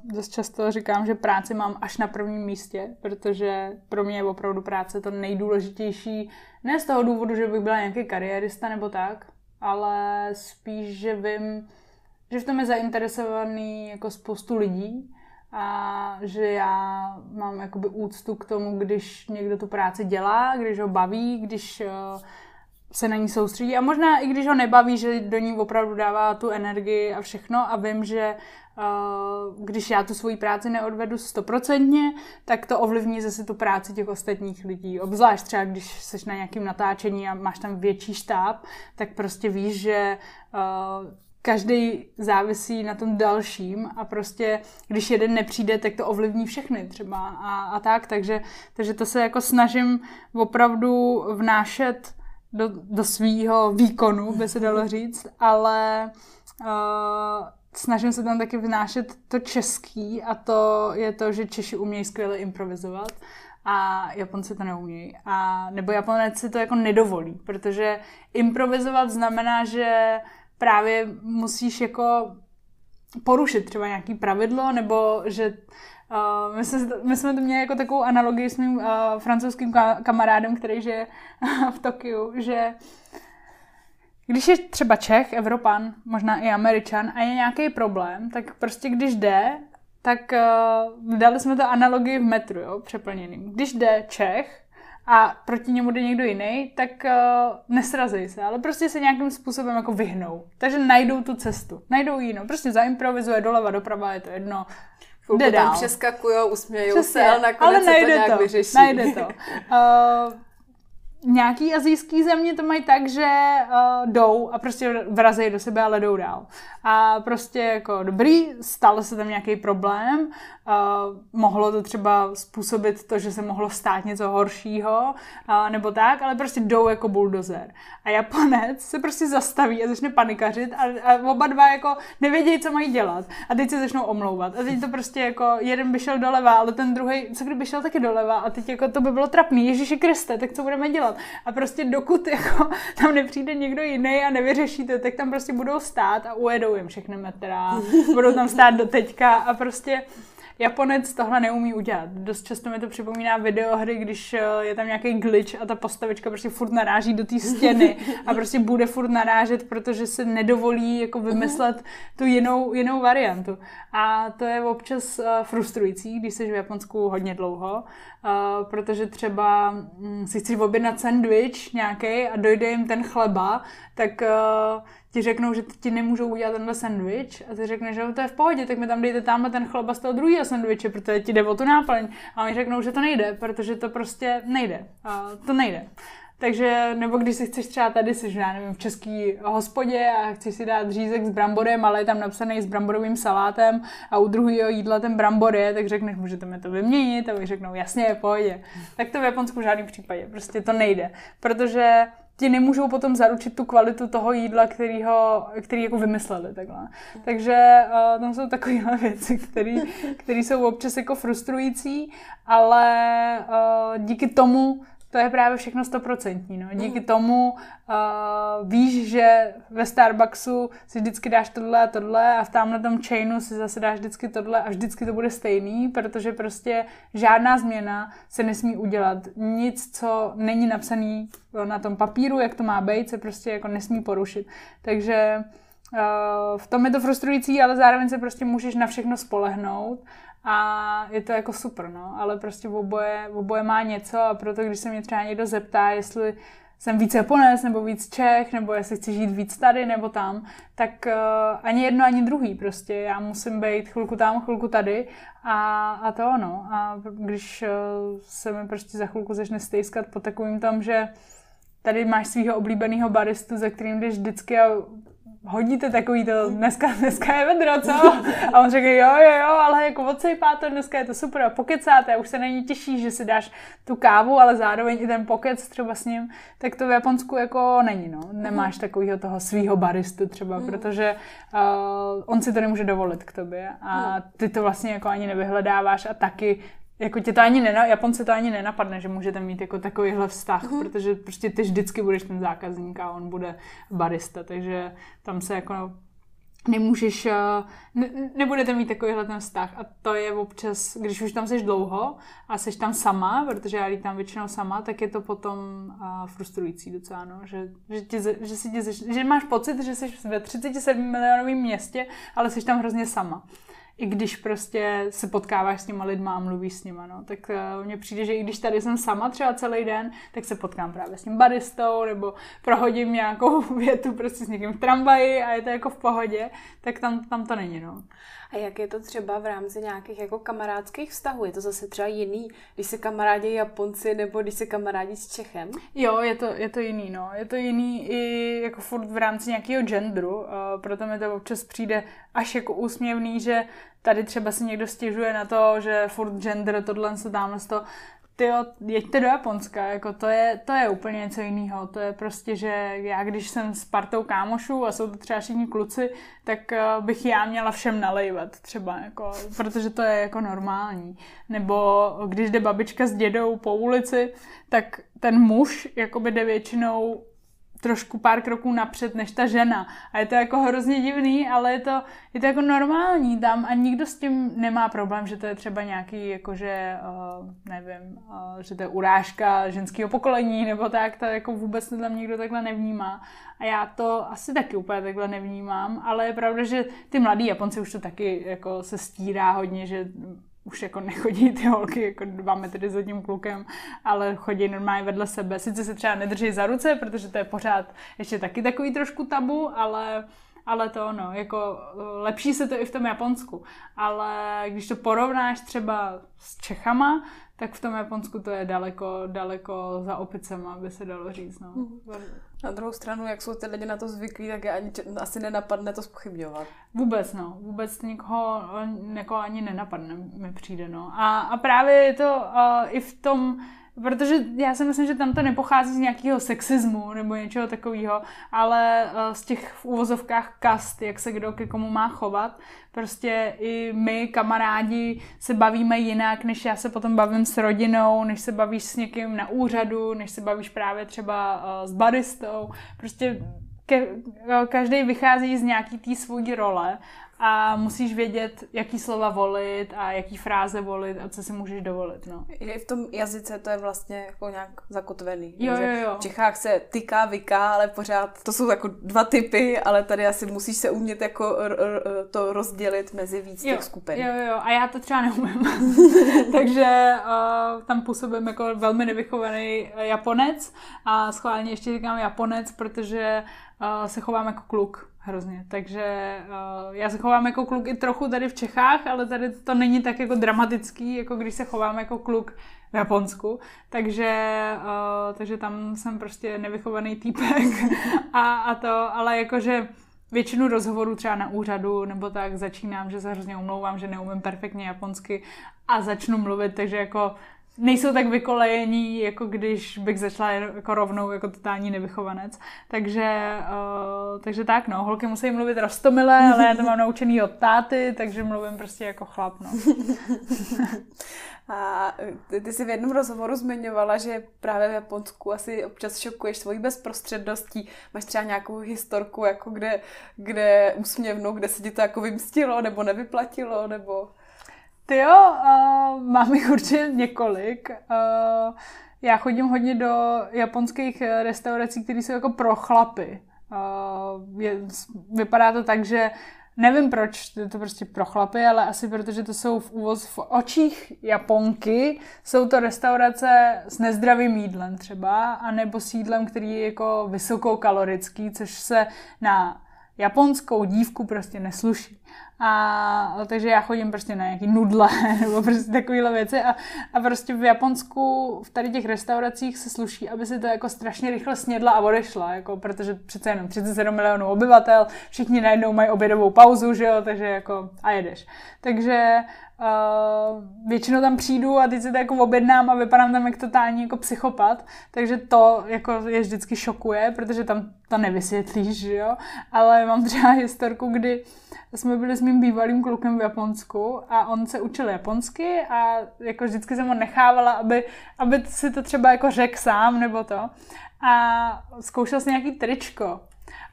dost často říkám, že práci mám až na prvním místě, protože pro mě je opravdu práce to nejdůležitější, ne z toho důvodu, že bych byla nějaký kariérista nebo tak, ale spíš, že vím, že v tom je zainteresovaný jako spoustu lidí a že já mám jakoby úctu k tomu, když někdo tu práci dělá, když ho baví, když uh, se na ní soustředí a možná i když ho nebaví, že do ní opravdu dává tu energii a všechno a vím, že uh, když já tu svoji práci neodvedu stoprocentně, tak to ovlivní zase tu práci těch ostatních lidí. Obzvlášť třeba, když jsi na nějakém natáčení a máš tam větší štáb, tak prostě víš, že uh, každý závisí na tom dalším a prostě, když jeden nepřijde, tak to ovlivní všechny třeba a, a tak, takže, takže to se jako snažím opravdu vnášet do, do svýho výkonu, by se dalo říct, ale uh, snažím se tam taky vnášet to český a to je to, že Češi umějí skvěle improvizovat a Japonci to neumějí. A, nebo Japonec si to jako nedovolí, protože improvizovat znamená, že právě musíš jako porušit třeba nějaký pravidlo, nebo že Uh, my, jsme, my jsme to měli jako takovou analogii s mým uh, francouzským ka- kamarádem, který žije v Tokiu, že když je třeba Čech, Evropan, možná i Američan a je nějaký problém, tak prostě když jde, tak uh, dali jsme to analogii v metru, jo, přeplněným. Když jde Čech a proti němu jde někdo jiný, tak uh, nesrazej se, ale prostě se nějakým způsobem jako vyhnou. Takže najdou tu cestu, najdou jinou, prostě zaimprovizuje doleva, doprava, je to jedno,
Chvilku tam přeskakujou, usmějou se, ale nakonec ale najde se to nějak to, vyřeší.
Najde to. Uh, nějaký azijský země to mají tak, že uh, jdou a prostě vrazejí do sebe, ale jdou dál. A prostě jako dobrý, stalo se tam nějaký problém, uh, mohlo to třeba způsobit to, že se mohlo stát něco horšího, uh, nebo tak, ale prostě jdou jako buldozer. A Japonec se prostě zastaví a začne panikařit a, a oba dva jako nevědějí, co mají dělat. A teď se začnou omlouvat. A teď to prostě jako jeden by šel doleva, ale ten druhý, co kdyby šel taky doleva a teď jako to by bylo trapný. Ježíši Kriste, tak co budeme dělat? A prostě dokud jako tam nepřijde někdo jiný a nevyřeší to, tak tam prostě budou stát a ujedou jim všechny metra. Budou tam stát do teďka a prostě Japonec tohle neumí udělat. Dost často mi to připomíná videohry, když eh, je tam nějaký glitch a ta postavička prostě furt naráží do té stěny a prostě bude furt narážet, protože se nedovolí jako vymyslet tu jinou, jinou variantu. A to je občas eh, frustrující, když jsi v Japonsku hodně dlouho, eh, protože třeba hm, si chci objednat sandwich nějaký a dojde jim ten chleba, tak ti řeknou, že ti nemůžou udělat tenhle sandwich a ty řekneš, že to je v pohodě, tak mi tam dejte tamhle ten chleba z toho druhého sandwiche, protože ti jde o tu náplň. A oni řeknou, že to nejde, protože to prostě nejde. Uh, to nejde. Takže, nebo když si chceš třeba tady, jsi, já nevím, v český hospodě a chceš si dát řízek s bramborem, ale je tam napsaný s bramborovým salátem a u druhého jídla ten brambor je, tak řekneš, můžete mi to vyměnit a oni řeknou, jasně, je pohodě. Tak to v Japonsku v žádném případě, prostě to nejde. Protože ti nemůžou potom zaručit tu kvalitu toho jídla, který, ho, který jako vymysleli. Takhle. Takže uh, tam jsou takovéhle věci, které jsou občas jako frustrující, ale uh, díky tomu to je právě všechno stoprocentní. No. Díky mm. tomu uh, víš, že ve Starbucksu si vždycky dáš tohle a tohle a v tamhle tom chainu si zase dáš vždycky tohle a vždycky to bude stejný, protože prostě žádná změna se nesmí udělat. Nic, co není napsaný na tom papíru, jak to má být, se prostě jako nesmí porušit. Takže uh, v tom je to frustrující, ale zároveň se prostě můžeš na všechno spolehnout a je to jako super, no, ale prostě v oboje, v oboje má něco a proto, když se mě třeba někdo zeptá, jestli jsem víc Japonec nebo víc Čech, nebo jestli chci žít víc tady nebo tam, tak uh, ani jedno, ani druhý prostě. Já musím být chvilku tam, chvilku tady a, a to ono. A když uh, se mi prostě za chvilku začne stejskat po takovým tom, že tady máš svého oblíbeného baristu, za kterým jdeš vždycky a hodíte takový to, dneska, dneska je vedro, co? A on řekl, jo, jo, jo, ale jako odsejpá to, dneska je to super a pokecáte a už se není těší, že si dáš tu kávu, ale zároveň i ten pokec třeba s ním, tak to v Japonsku jako není, no. Nemáš takového toho svého baristu třeba, mm. protože uh, on si to nemůže dovolit k tobě a ty to vlastně jako ani nevyhledáváš a taky jako tě to ani nena, Japonce to ani nenapadne, že můžete mít jako takovýhle vztah, uh-huh. protože prostě ty vždycky budeš ten zákazník a on bude barista, takže tam se jako nemůžeš, eh, ne, nebudete mít takovýhle ten vztah a to je občas, když už tam seš dlouho a seš tam sama, protože já tam většinou sama, tak je to potom uh, frustrující docela, no, že, že, tě, že, si tě, že máš pocit, že jsi ve 37 milionovém městě, ale jsi tam hrozně sama i když prostě se potkáváš s těma lidma a mluvíš s nima, no. Tak uh, mně přijde, že i když tady jsem sama třeba celý den, tak se potkám právě s tím baristou, nebo prohodím nějakou větu prostě s někým v tramvaji a je to jako v pohodě, tak tam, tam to není, no.
A jak je to třeba v rámci nějakých jako kamarádských vztahů? Je to zase třeba jiný, když se kamarádí Japonci nebo když se kamarádí s Čechem?
Jo, je to, je to jiný, no. Je to jiný i jako furt v rámci nějakého genderu, uh, proto mi to občas přijde až jako úsměvný, že tady třeba si někdo stěžuje na to, že furt gender, tohle, se tamhle to, ty jeďte do Japonska, jako to je, to je úplně něco jiného. To je prostě, že já když jsem s partou kámošů a jsou to třeba všichni kluci, tak uh, bych já měla všem nalejvat třeba, jako, protože to je jako normální. Nebo když jde babička s dědou po ulici, tak ten muž jakoby jde většinou trošku pár kroků napřed než ta žena. A je to jako hrozně divný, ale je to, je to jako normální tam a nikdo s tím nemá problém, že to je třeba nějaký, jakože, uh, nevím, uh, že to je urážka ženského pokolení nebo tak, to jako vůbec tam nikdo takhle nevnímá. A já to asi taky úplně takhle nevnímám, ale je pravda, že ty mladí Japonci už to taky jako se stírá hodně, že už jako nechodí ty holky jako dva metry za tím klukem, ale chodí normálně vedle sebe. Sice se třeba nedrží za ruce, protože to je pořád ještě taky takový trošku tabu, ale ale to ono, jako lepší se to i v tom Japonsku. Ale když to porovnáš třeba s Čechama, tak v tom Japonsku to je daleko, daleko za opicema, by se dalo říct. No.
Na druhou stranu, jak jsou ty lidi na to zvyklí, tak je ani, asi nenapadne to spochybňovat.
Vůbec, no. Vůbec nikoho, někoho ani nenapadne, mi přijde, no. A, a právě je to uh, i v tom, Protože já si myslím, že tam to nepochází z nějakého sexismu nebo něčeho takového, ale eh, z těch v úvozovkách kast, jak se kdo ke komu má chovat. Prostě i my, kamarádi, se bavíme jinak, než já se potom bavím s rodinou, než se bavíš s někým na úřadu, než se bavíš právě třeba eh, s baristou. Prostě ke, každý vychází z nějaký té svojí role a musíš vědět, jaký slova volit a jaký fráze volit a co si můžeš dovolit. No.
I v tom jazyce to je vlastně jako nějak zakotvený.
Jo, jo, jo.
V Čechách se tyká, vyká, ale pořád to jsou jako dva typy, ale tady asi musíš se umět jako r- r- to rozdělit mezi víc
jo,
těch skupin.
Jo, jo, a já to třeba neumím. Takže uh, tam působím jako velmi nevychovaný Japonec a schválně ještě říkám Japonec, protože uh, se chovám jako kluk hrozně. Takže uh, já se chovám jako kluk i trochu tady v Čechách, ale tady to není tak jako dramatický, jako když se chovám jako kluk v Japonsku. Takže, uh, takže tam jsem prostě nevychovaný týpek a, a to, ale jakože většinu rozhovorů třeba na úřadu nebo tak začínám, že se hrozně omlouvám, že neumím perfektně japonsky a začnu mluvit, takže jako nejsou tak vykolejení, jako když bych začala jako rovnou jako totální nevychovanec. Takže, uh, takže tak, no, holky musí mluvit rostomile, ale já to mám naučený od táty, takže mluvím prostě jako chlap, no.
A ty, ty jsi v jednom rozhovoru zmiňovala, že právě v Japonsku asi občas šokuješ svojí bezprostředností. Máš třeba nějakou historku, jako kde, kde úsměvnou, kde se ti to jako vymstilo, nebo nevyplatilo, nebo...
Ty jo, uh, mám jich určitě několik. Uh, já chodím hodně do japonských restaurací, které jsou jako pro chlapy. Uh, je, vypadá to tak, že nevím proč, je to prostě pro chlapy, ale asi protože to jsou v, úvoz, v očích Japonky, jsou to restaurace s nezdravým jídlem třeba, anebo s jídlem, který je jako vysokokalorický, což se na japonskou dívku prostě nesluší. A takže já chodím prostě na nějaký nudle nebo prostě takovéhle věci a, a prostě v Japonsku v tady těch restauracích se sluší, aby si to jako strašně rychle snědla a odešla, jako, protože přece jenom 37 milionů obyvatel, všichni najednou mají obědovou pauzu, že jo, takže jako a jedeš. Takže Uh, většinou tam přijdu a teď se to jako objednám a vypadám tam jako totální jako psychopat, takže to jako je vždycky šokuje, protože tam to nevysvětlíš, že jo, ale mám třeba historku, kdy jsme byli s mým bývalým klukem v Japonsku a on se učil japonsky a jako vždycky jsem ho nechávala, aby, aby si to třeba jako řekl sám nebo to. A zkoušel si nějaký tričko.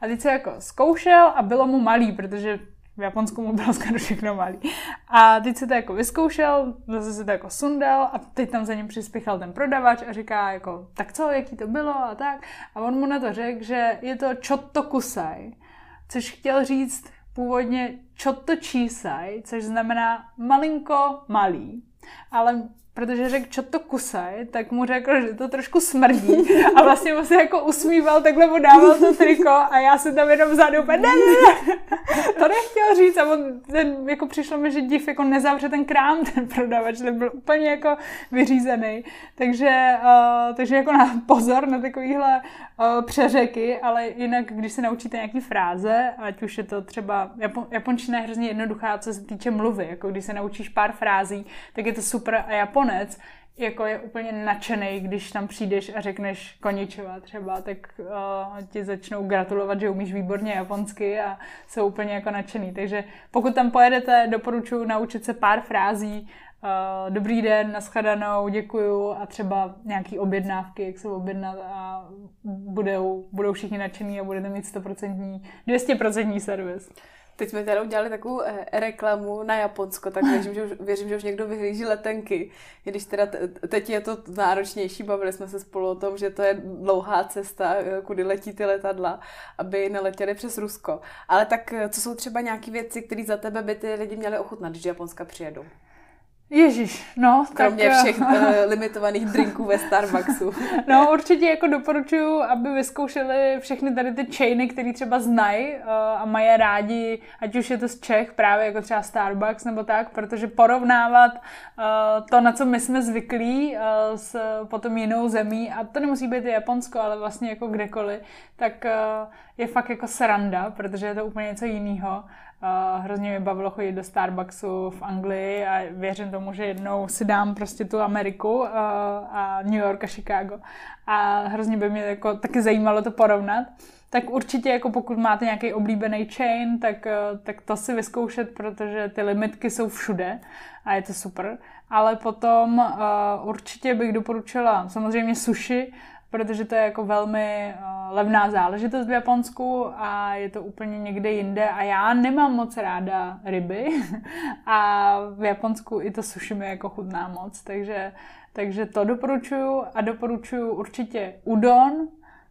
A teď se jako zkoušel a bylo mu malý, protože v Japonsku mu bylo skoro všechno malý. A teď se to jako vyzkoušel, zase se to jako sundal a teď tam za ním přispěchal ten prodavač a říká jako, tak co, jaký to bylo a tak. A on mu na to řekl, že je to chotto kusai, což chtěl říct původně chotto chisai, což znamená malinko malý. Ale protože řekl, čo to kusaj, tak mu řekl, že to trošku smrdí. A vlastně mu se jako usmíval, takhle mu dával to triko a já se tam jenom vzadu ne, ne, ne, to nechtěl říct a on, ten, jako přišlo mi, že div jako nezavře ten krám, ten prodavač, ten byl úplně jako vyřízený, takže, uh, takže jako na pozor na takovýhle uh, přeřeky, ale jinak, když se naučíte nějaký fráze, ať už je to třeba, Japon, japončina je hrozně jednoduchá, co se týče mluvy, jako když se naučíš pár frází, tak je to super. A Japon Japonec jako je úplně nadšený, když tam přijdeš a řekneš koničova třeba, tak uh, ti začnou gratulovat, že umíš výborně japonsky a jsou úplně jako nadšený. Takže pokud tam pojedete, doporučuji naučit se pár frází, uh, dobrý den, nashledanou, děkuju a třeba nějaký objednávky, jak se objednat a budou, budou všichni nadšený a budete mít 100%, 200% servis.
Teď jsme tady udělali takovou eh, reklamu na Japonsko, tak věřím, že už, věřím, že už někdo vyhlíží letenky. Když teda teď je to náročnější, bavili jsme se spolu o tom, že to je dlouhá cesta, eh, kudy letí ty letadla, aby neletěli přes Rusko. Ale tak eh, co jsou třeba nějaké věci, které za tebe by ty lidi měli ochutnat, když do Japonska přijedou?
Ježíš, no.
Kromě tak, všech uh, limitovaných drinků ve Starbucksu.
no určitě jako doporučuji, aby vyzkoušeli všechny tady ty chainy, které třeba znají uh, a mají rádi, ať už je to z Čech, právě jako třeba Starbucks nebo tak, protože porovnávat uh, to, na co my jsme zvyklí uh, s potom jinou zemí, a to nemusí být Japonsko, ale vlastně jako kdekoliv, tak uh, je fakt jako sranda, protože je to úplně něco jiného. Hrozně mě bavilo chodit do Starbucksu v Anglii a věřím tomu, že jednou si dám prostě tu Ameriku uh, a New York a Chicago. A hrozně by mě jako taky zajímalo to porovnat. Tak určitě, jako pokud máte nějaký oblíbený chain, tak, uh, tak to si vyzkoušet, protože ty limitky jsou všude a je to super. Ale potom uh, určitě bych doporučila samozřejmě sushi, protože to je jako velmi uh, levná záležitost v Japonsku a je to úplně někde jinde a já nemám moc ráda ryby a v Japonsku i to sushi mi jako chutná moc, takže, takže to doporučuju a doporučuju určitě udon,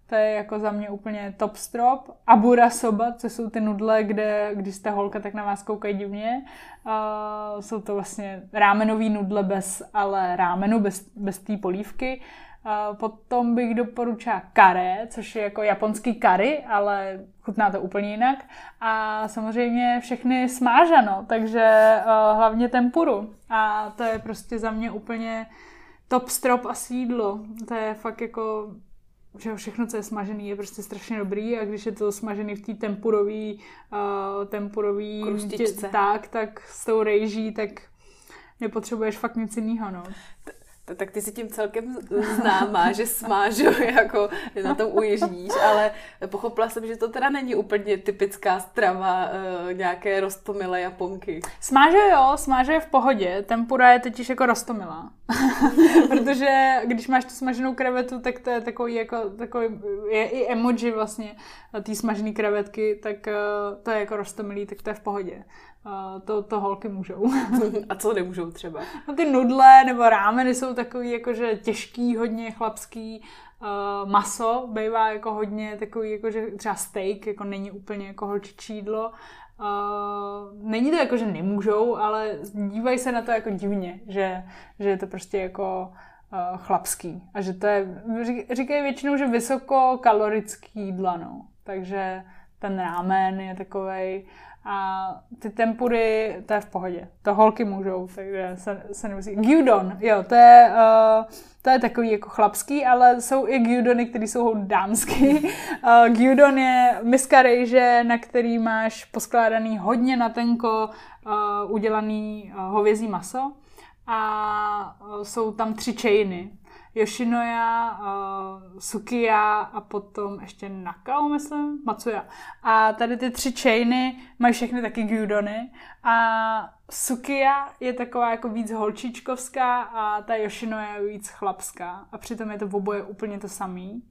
to je jako za mě úplně top strop. Abura soba, co jsou ty nudle, kde když jste holka, tak na vás koukají divně. Uh, jsou to vlastně rámenový nudle bez, ale rámenu, bez, bez té polívky. Uh, potom bych doporučila kare, což je jako japonský kary, ale chutná to úplně jinak. A samozřejmě všechny smážano, takže uh, hlavně tempuru. A to je prostě za mě úplně top strop a sídlo. To je fakt jako že všechno, co je smažený, je prostě strašně dobrý a když je to smažený v té tempurový, uh, tempurový tě, tak, tak s tou rejží, tak nepotřebuješ fakt nic jiného, no
tak ty si tím celkem známá, že smážu, jako na tom uježdíš, ale pochopila jsem, že to teda není úplně typická strava uh, nějaké rostomilé japonky.
Smáže jo, smáže je v pohodě, tempura je totiž jako rostomilá. Protože když máš tu smaženou krevetu, tak to je takový jako, takový, je i emoji vlastně té smažené krevetky, tak uh, to je jako rostomilý, tak to je v pohodě. To, to holky můžou.
A co nemůžou třeba?
No ty nudle nebo rámeny jsou takový jakože těžký, hodně chlapský. Uh, maso bývá jako hodně takový, jakože třeba steak jako není úplně jako holčičí jídlo. Uh, není to jako, že nemůžou, ale dívají se na to jako divně, že, že je to prostě jako uh, chlapský. A že to je, říkají většinou, že vysokokalorický jídla, no. Takže ten rámen je takovej a ty tempury, to je v pohodě. To holky můžou, takže se, se nemusí. Gyudon, jo, to je, uh, to je takový jako chlapský, ale jsou i gyudony, které jsou dámský. Uh, gyudon je miska rejže, na který máš poskládaný hodně na tenko uh, udělaný uh, hovězí maso a uh, jsou tam tři chainy. Yoshinoya, uh, Sukiya a potom ještě Nakao, myslím, Matsuya. A tady ty tři chainy mají všechny taky gyudony a Sukiya je taková jako víc holčičkovská a ta Yoshinoya je víc chlapská a přitom je to v oboje úplně to samý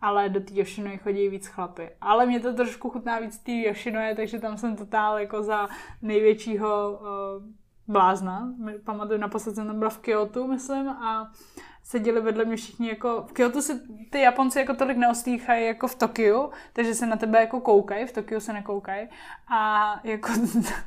ale do té Yoshinoje chodí víc chlapy. Ale mě to trošku chutná víc té Yoshinoje, takže tam jsem totál jako za největšího uh, blázna. Pamatuju, naposled jsem tam byla v Kyoto, myslím, a seděli vedle mě všichni jako, v Kyoto se ty Japonci jako tolik neostýchají jako v Tokiu, takže se na tebe jako koukají, v Tokiu se nekoukají a jako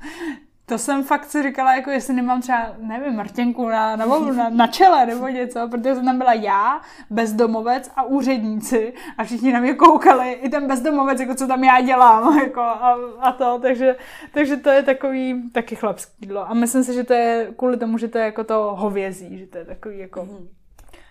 to jsem fakt si říkala, jako jestli nemám třeba, nevím, Martěnku na, na, na, na čele nebo něco, protože jsem tam byla já, bezdomovec a úředníci a všichni na mě koukali, i ten bezdomovec, jako co tam já dělám, jako a, a to, takže, takže to je takový taky chlapský jídlo. A myslím si, že to je kvůli tomu, že to je jako to hovězí, že to je takový jako... Mm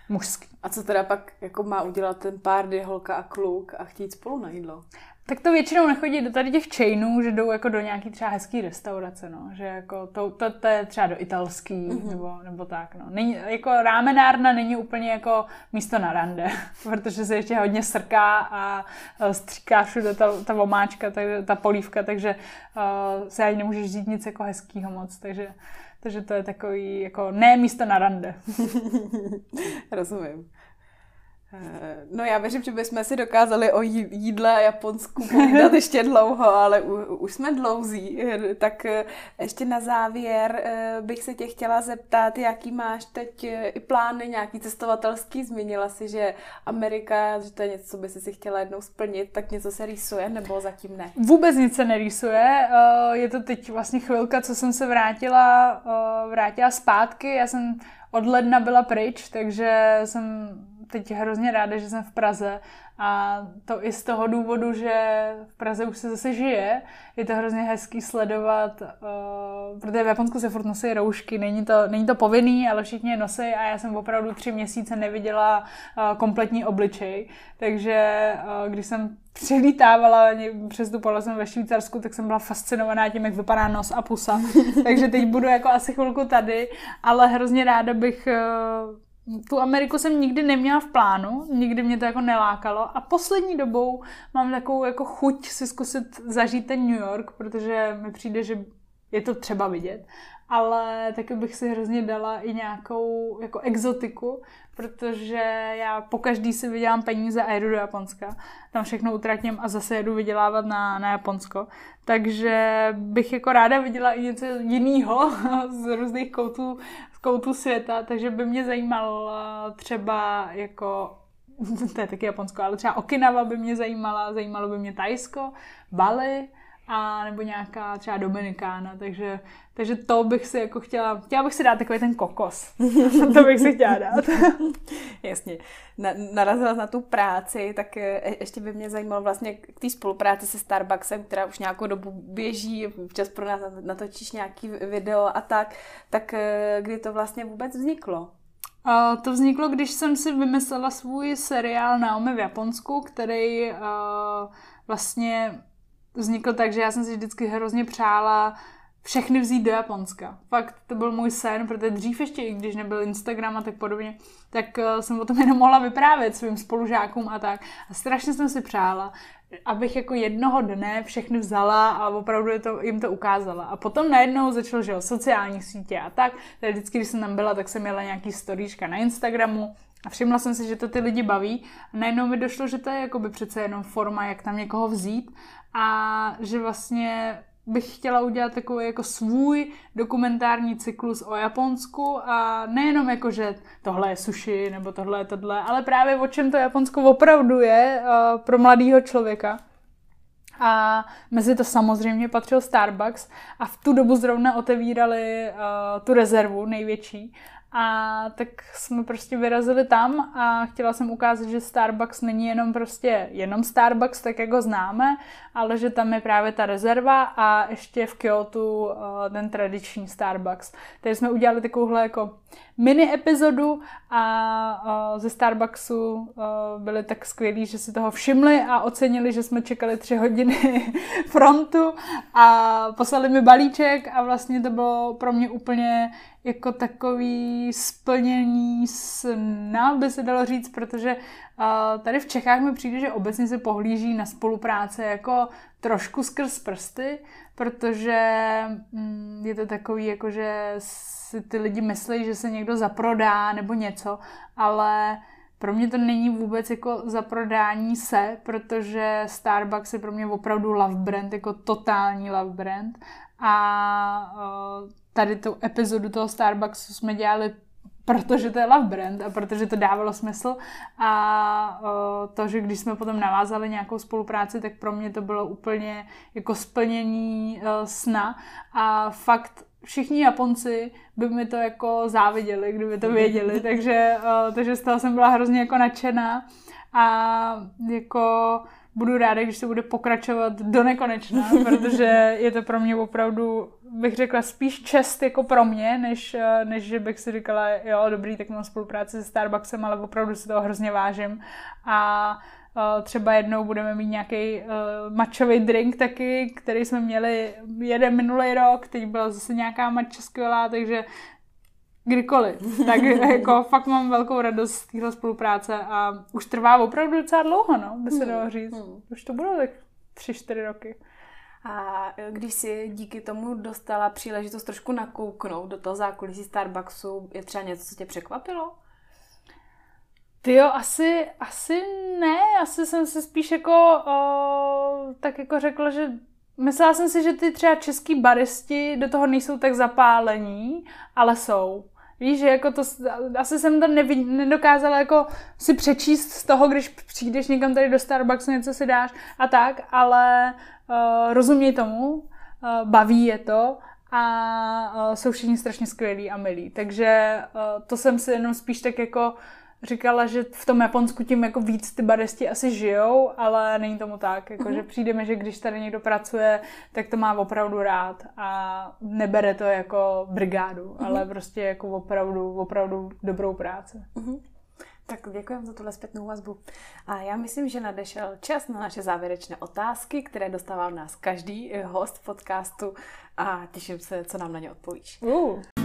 mužský.
A co teda pak jako má udělat ten pár, kdy holka a kluk a chtít spolu na jídlo?
Tak to většinou nechodí do tady těch chainů, že jdou jako do nějaký třeba hezký restaurace, no. Že jako to, to, to je třeba do italský, mm-hmm. nebo, nebo tak, no. Není, jako rámenárna není úplně jako místo na rande, protože se ještě hodně srká a stříká všude ta, ta vomáčka, ta, ta polívka, takže uh, se ani nemůžeš vzít nic jako hezkýho moc, takže takže to je takový, jako ne místo na rande.
Rozumím. Eh, no já věřím, že bychom si dokázali o jídle a Japonsku povídat ještě dlouho, ale u, už jsme dlouzí. Eh, tak eh, ještě na závěr bych se tě chtěla zeptat, jaký máš teď i plány, nějaký cestovatelský. Zmínila si, že Amerika, že to je něco, co by si chtěla jednou splnit, tak něco se rýsuje nebo zatím ne?
Vůbec nic se nerýsuje. Je to teď vlastně chvilka, co jsem se vrátila, vrátila zpátky. Já jsem od ledna byla pryč, takže jsem teď hrozně ráda, že jsem v Praze a to i z toho důvodu, že v Praze už se zase žije. Je to hrozně hezký sledovat, uh, protože v Japonsku se furt nosí roušky, není to, není to povinný, ale všichni je nosí a já jsem opravdu tři měsíce neviděla uh, kompletní obličej. Takže uh, když jsem přilítávala, přestupovala jsem ve Švýcarsku, tak jsem byla fascinovaná tím, jak vypadá nos a pusa. Takže teď budu jako asi chvilku tady, ale hrozně ráda bych uh, tu Ameriku jsem nikdy neměla v plánu, nikdy mě to jako nelákalo a poslední dobou mám takovou jako chuť si zkusit zažít ten New York, protože mi přijde, že je to třeba vidět, ale taky bych si hrozně dala i nějakou jako exotiku, protože já po každý si vydělám peníze a jedu do Japonska. Tam všechno utratím a zase jedu vydělávat na, na Japonsko. Takže bych jako ráda viděla i něco jiného z různých koutů, z koutů světa, takže by mě zajímal třeba jako to je taky Japonsko, ale třeba Okinawa by mě zajímala, zajímalo by mě Tajsko, Bali, a nebo nějaká třeba Dominikána, takže, takže to bych si jako chtěla, chtěla bych si dát takový ten kokos. to bych si chtěla dát.
Jasně. Na, narazila na tu práci, tak je, ještě by mě zajímalo vlastně k té spolupráci se Starbucksem, která už nějakou dobu běží, včas pro nás natočíš nějaký video a tak, tak eh, kdy to vlastně vůbec vzniklo?
Uh, to vzniklo, když jsem si vymyslela svůj seriál Naomi v Japonsku, který uh, vlastně vznikl tak, že já jsem si vždycky hrozně přála všechny vzít do Japonska. Fakt to byl můj sen, protože dřív ještě, i když nebyl Instagram a tak podobně, tak uh, jsem o tom jenom mohla vyprávět svým spolužákům a tak. A strašně jsem si přála, abych jako jednoho dne všechny vzala a opravdu je to, jim to ukázala. A potom najednou začalo, že jo, sociální sítě a tak. Takže vždycky, když jsem tam byla, tak jsem měla nějaký storíčka na Instagramu, a všimla jsem si, že to ty lidi baví. A najednou mi došlo, že to je jakoby přece jenom forma, jak tam někoho vzít a že vlastně bych chtěla udělat takový jako svůj dokumentární cyklus o Japonsku a nejenom jako, že tohle je sushi nebo tohle je tohle, ale právě o čem to Japonsko opravdu je uh, pro mladého člověka. A mezi to samozřejmě patřil Starbucks a v tu dobu zrovna otevírali uh, tu rezervu největší a tak jsme prostě vyrazili tam a chtěla jsem ukázat, že Starbucks není jenom prostě jenom Starbucks, tak jak ho známe, ale že tam je právě ta rezerva a ještě v Kyoto uh, ten tradiční Starbucks. Takže jsme udělali takovouhle jako mini epizodu a ze Starbucksu uh, byli tak skvělí, že si toho všimli a ocenili, že jsme čekali tři hodiny frontu a poslali mi balíček a vlastně to bylo pro mě úplně jako takový splnění sna, by se dalo říct, protože tady v Čechách mi přijde, že obecně se pohlíží na spolupráce jako trošku skrz prsty, protože mm, je to takový, jako že si ty lidi myslí, že se někdo zaprodá nebo něco, ale pro mě to není vůbec jako zaprodání se, protože Starbucks je pro mě opravdu love brand, jako totální love brand. A tady tu epizodu toho Starbucksu jsme dělali protože to je love brand a protože to dávalo smysl. A to, že když jsme potom navázali nějakou spolupráci, tak pro mě to bylo úplně jako splnění sna. A fakt všichni Japonci by mi to jako záviděli, kdyby to věděli, takže, takže z toho jsem byla hrozně jako nadšená. A jako budu ráda, když se bude pokračovat do nekonečna, protože je to pro mě opravdu, bych řekla, spíš čest jako pro mě, než, než že bych si říkala, jo, dobrý, tak mám spolupráci se Starbucksem, ale opravdu si toho hrozně vážím. A Uh, třeba jednou budeme mít nějaký uh, mačový drink taky, který jsme měli jeden minulý rok, teď byla zase nějaká mača skvělá, takže kdykoliv. Tak jako fakt mám velkou radost z téhle spolupráce a už trvá opravdu docela dlouho, no, by se dalo říct. Hmm. Už to budou tak tři, čtyři roky.
A když si díky tomu dostala příležitost trošku nakouknout do toho zákulisí Starbucksu, je třeba něco, co tě překvapilo?
Ty jo, asi, asi ne, asi jsem se spíš jako o, tak jako řekla, že myslela jsem si, že ty třeba český baristi do toho nejsou tak zapálení, ale jsou. Víš, že jako to, asi jsem to nevid, nedokázala jako si přečíst z toho, když přijdeš někam tady do Starbucksu, něco si dáš a tak, ale uh, rozuměj tomu, uh, baví je to a uh, jsou všichni strašně skvělí a milí. Takže uh, to jsem si jenom spíš tak jako říkala, že v tom Japonsku tím jako víc ty baristi asi žijou, ale není tomu tak. Jako, mm-hmm. že přijde mi, že když tady někdo pracuje, tak to má opravdu rád a nebere to jako brigádu, mm-hmm. ale prostě jako opravdu, opravdu dobrou práci. Mm-hmm.
Tak děkujeme za tuhle zpětnou vazbu. A já myslím, že nadešel čas na naše závěrečné otázky, které dostává od nás každý host podcastu a těším se, co nám na ně odpovíš. Uh.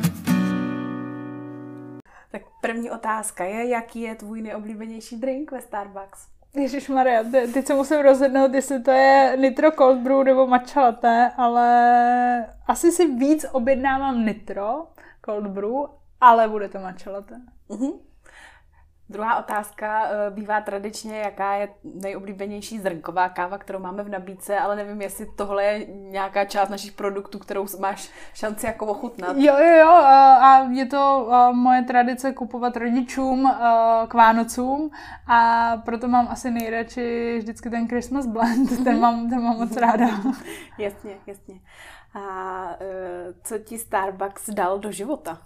Tak první otázka je, jaký je tvůj nejoblíbenější drink ve Starbucks?
Ježíš Maria, teď se musím rozhodnout, jestli to je Nitro Cold Brew nebo matcha latte, ale asi si víc objednávám Nitro Cold Brew, ale bude to matcha latte. Uh-huh.
Druhá otázka eh, bývá tradičně, jaká je nejoblíbenější zrnková káva, kterou máme v nabídce, ale nevím, jestli tohle je nějaká část našich produktů, kterou máš šanci jako ochutnat.
Jo, jo, jo, a je to moje tradice kupovat rodičům k Vánocům a proto mám asi nejradši vždycky ten Christmas blend, ten mám, ten mám moc ráda.
jasně, jasně. A eh, co ti Starbucks dal do života?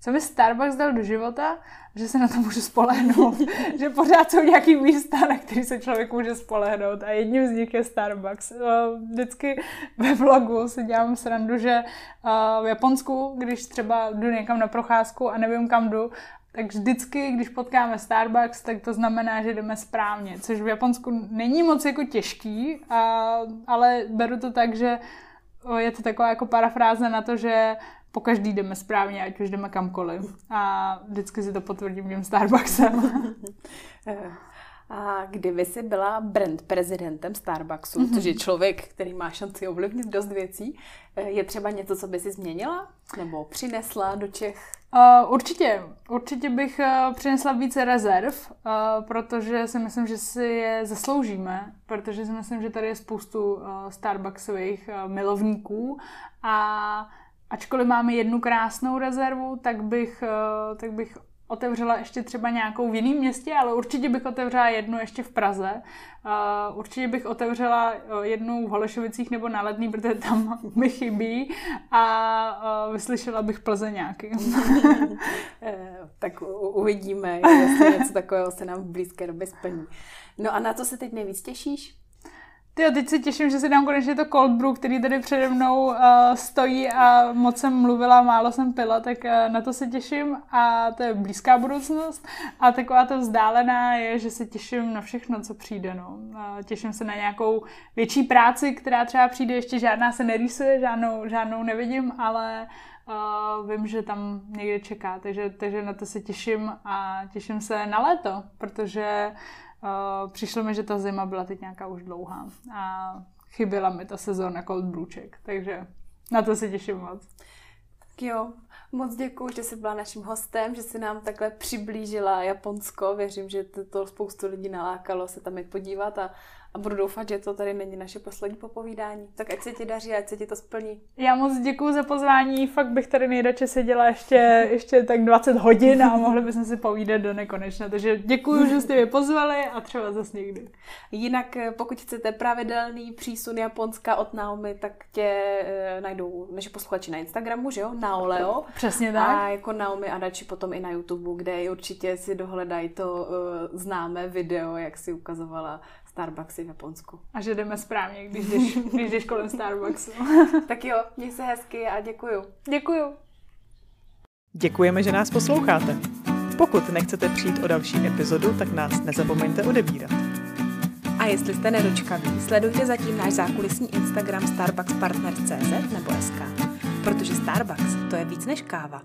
Co mi Starbucks dal do života, že se na to můžu spolehnout. že pořád jsou nějaký místa, na který se člověk může spolehnout a jedním z nich je Starbucks. Eh, vždycky ve vlogu si dělám srandu, že eh, v Japonsku, když třeba jdu někam na procházku a nevím kam jdu, tak vždycky, když potkáme Starbucks, tak to znamená, že jdeme správně, což v Japonsku není moc jako těžký, ale beru to tak, že je to taková jako parafráze na to, že po každý jdeme správně, ať už jdeme kamkoliv. A vždycky si to potvrdím tím Starbucksem.
A kdyby jsi byla brand prezidentem Starbucksu, mm-hmm. což je člověk, který má šanci ovlivnit dost věcí, eh, je třeba něco, co by si změnila? Nebo přinesla do Čech?
Uh, určitě. Určitě bych uh, přinesla více rezerv, uh, protože si myslím, že si je zasloužíme, protože si myslím, že tady je spoustu uh, Starbucksových uh, milovníků a ačkoliv máme jednu krásnou rezervu, tak bych, eh, tak bych otevřela ještě třeba nějakou v jiném městě, ale určitě bych otevřela jednu ještě v Praze. Uh, určitě bych otevřela eh, jednu v Holešovicích nebo na Ledný, protože tam mi chybí a vyslyšela bych Plzeňáky.
tak uvidíme, jestli něco takového se nám v blízké době splní. No a na to se teď nejvíc těšíš?
Ty teď se těším, že si dám konečně to cold brew, který tady přede mnou uh, stojí a moc jsem mluvila, málo jsem pila, tak uh, na to se těším a to je blízká budoucnost. A taková to vzdálená je, že se těším na všechno, co přijde. No. Uh, těším se na nějakou větší práci, která třeba přijde, ještě žádná se nerýsuje, žádnou, žádnou nevidím, ale uh, vím, že tam někde čeká, takže, takže na to se těším a těším se na léto, protože Uh, přišlo mi, že ta zima byla teď nějaká už dlouhá a chyběla mi ta sezóna cold brewček, takže na to se těším moc.
Tak jo, moc děkuji, že jsi byla naším hostem, že jsi nám takhle přiblížila Japonsko. Věřím, že to, to spoustu lidí nalákalo se tam jít podívat a a budu doufat, že to tady není naše poslední popovídání. Tak ať se ti daří, ať se ti to splní.
Já moc děkuji za pozvání, fakt bych tady nejradši seděla ještě, ještě tak 20 hodin a mohli bychom si povídat do nekonečna. Takže děkuji, že jste mě pozvali a třeba zase někdy.
Jinak eh, pokud chcete pravidelný přísun Japonska od Naomi, tak tě e, najdou naši posluchači na Instagramu, že jo? Naoleo.
Přesně tak.
A jako Naomi a radši potom i na YouTube, kde určitě si dohledají to e, známé video, jak si ukazovala Starbucksy v Japonsku.
A že jdeme správně, když jdeš, když jdeš kolem Starbucksu.
tak jo, měj se hezky a děkuju.
Děkuju.
Děkujeme, že nás posloucháte. Pokud nechcete přijít o další epizodu, tak nás nezapomeňte odebírat. A jestli jste nedočkaví, sledujte zatím náš zákulisní Instagram starbuckspartner.cz nebo SK, protože Starbucks to je víc než káva.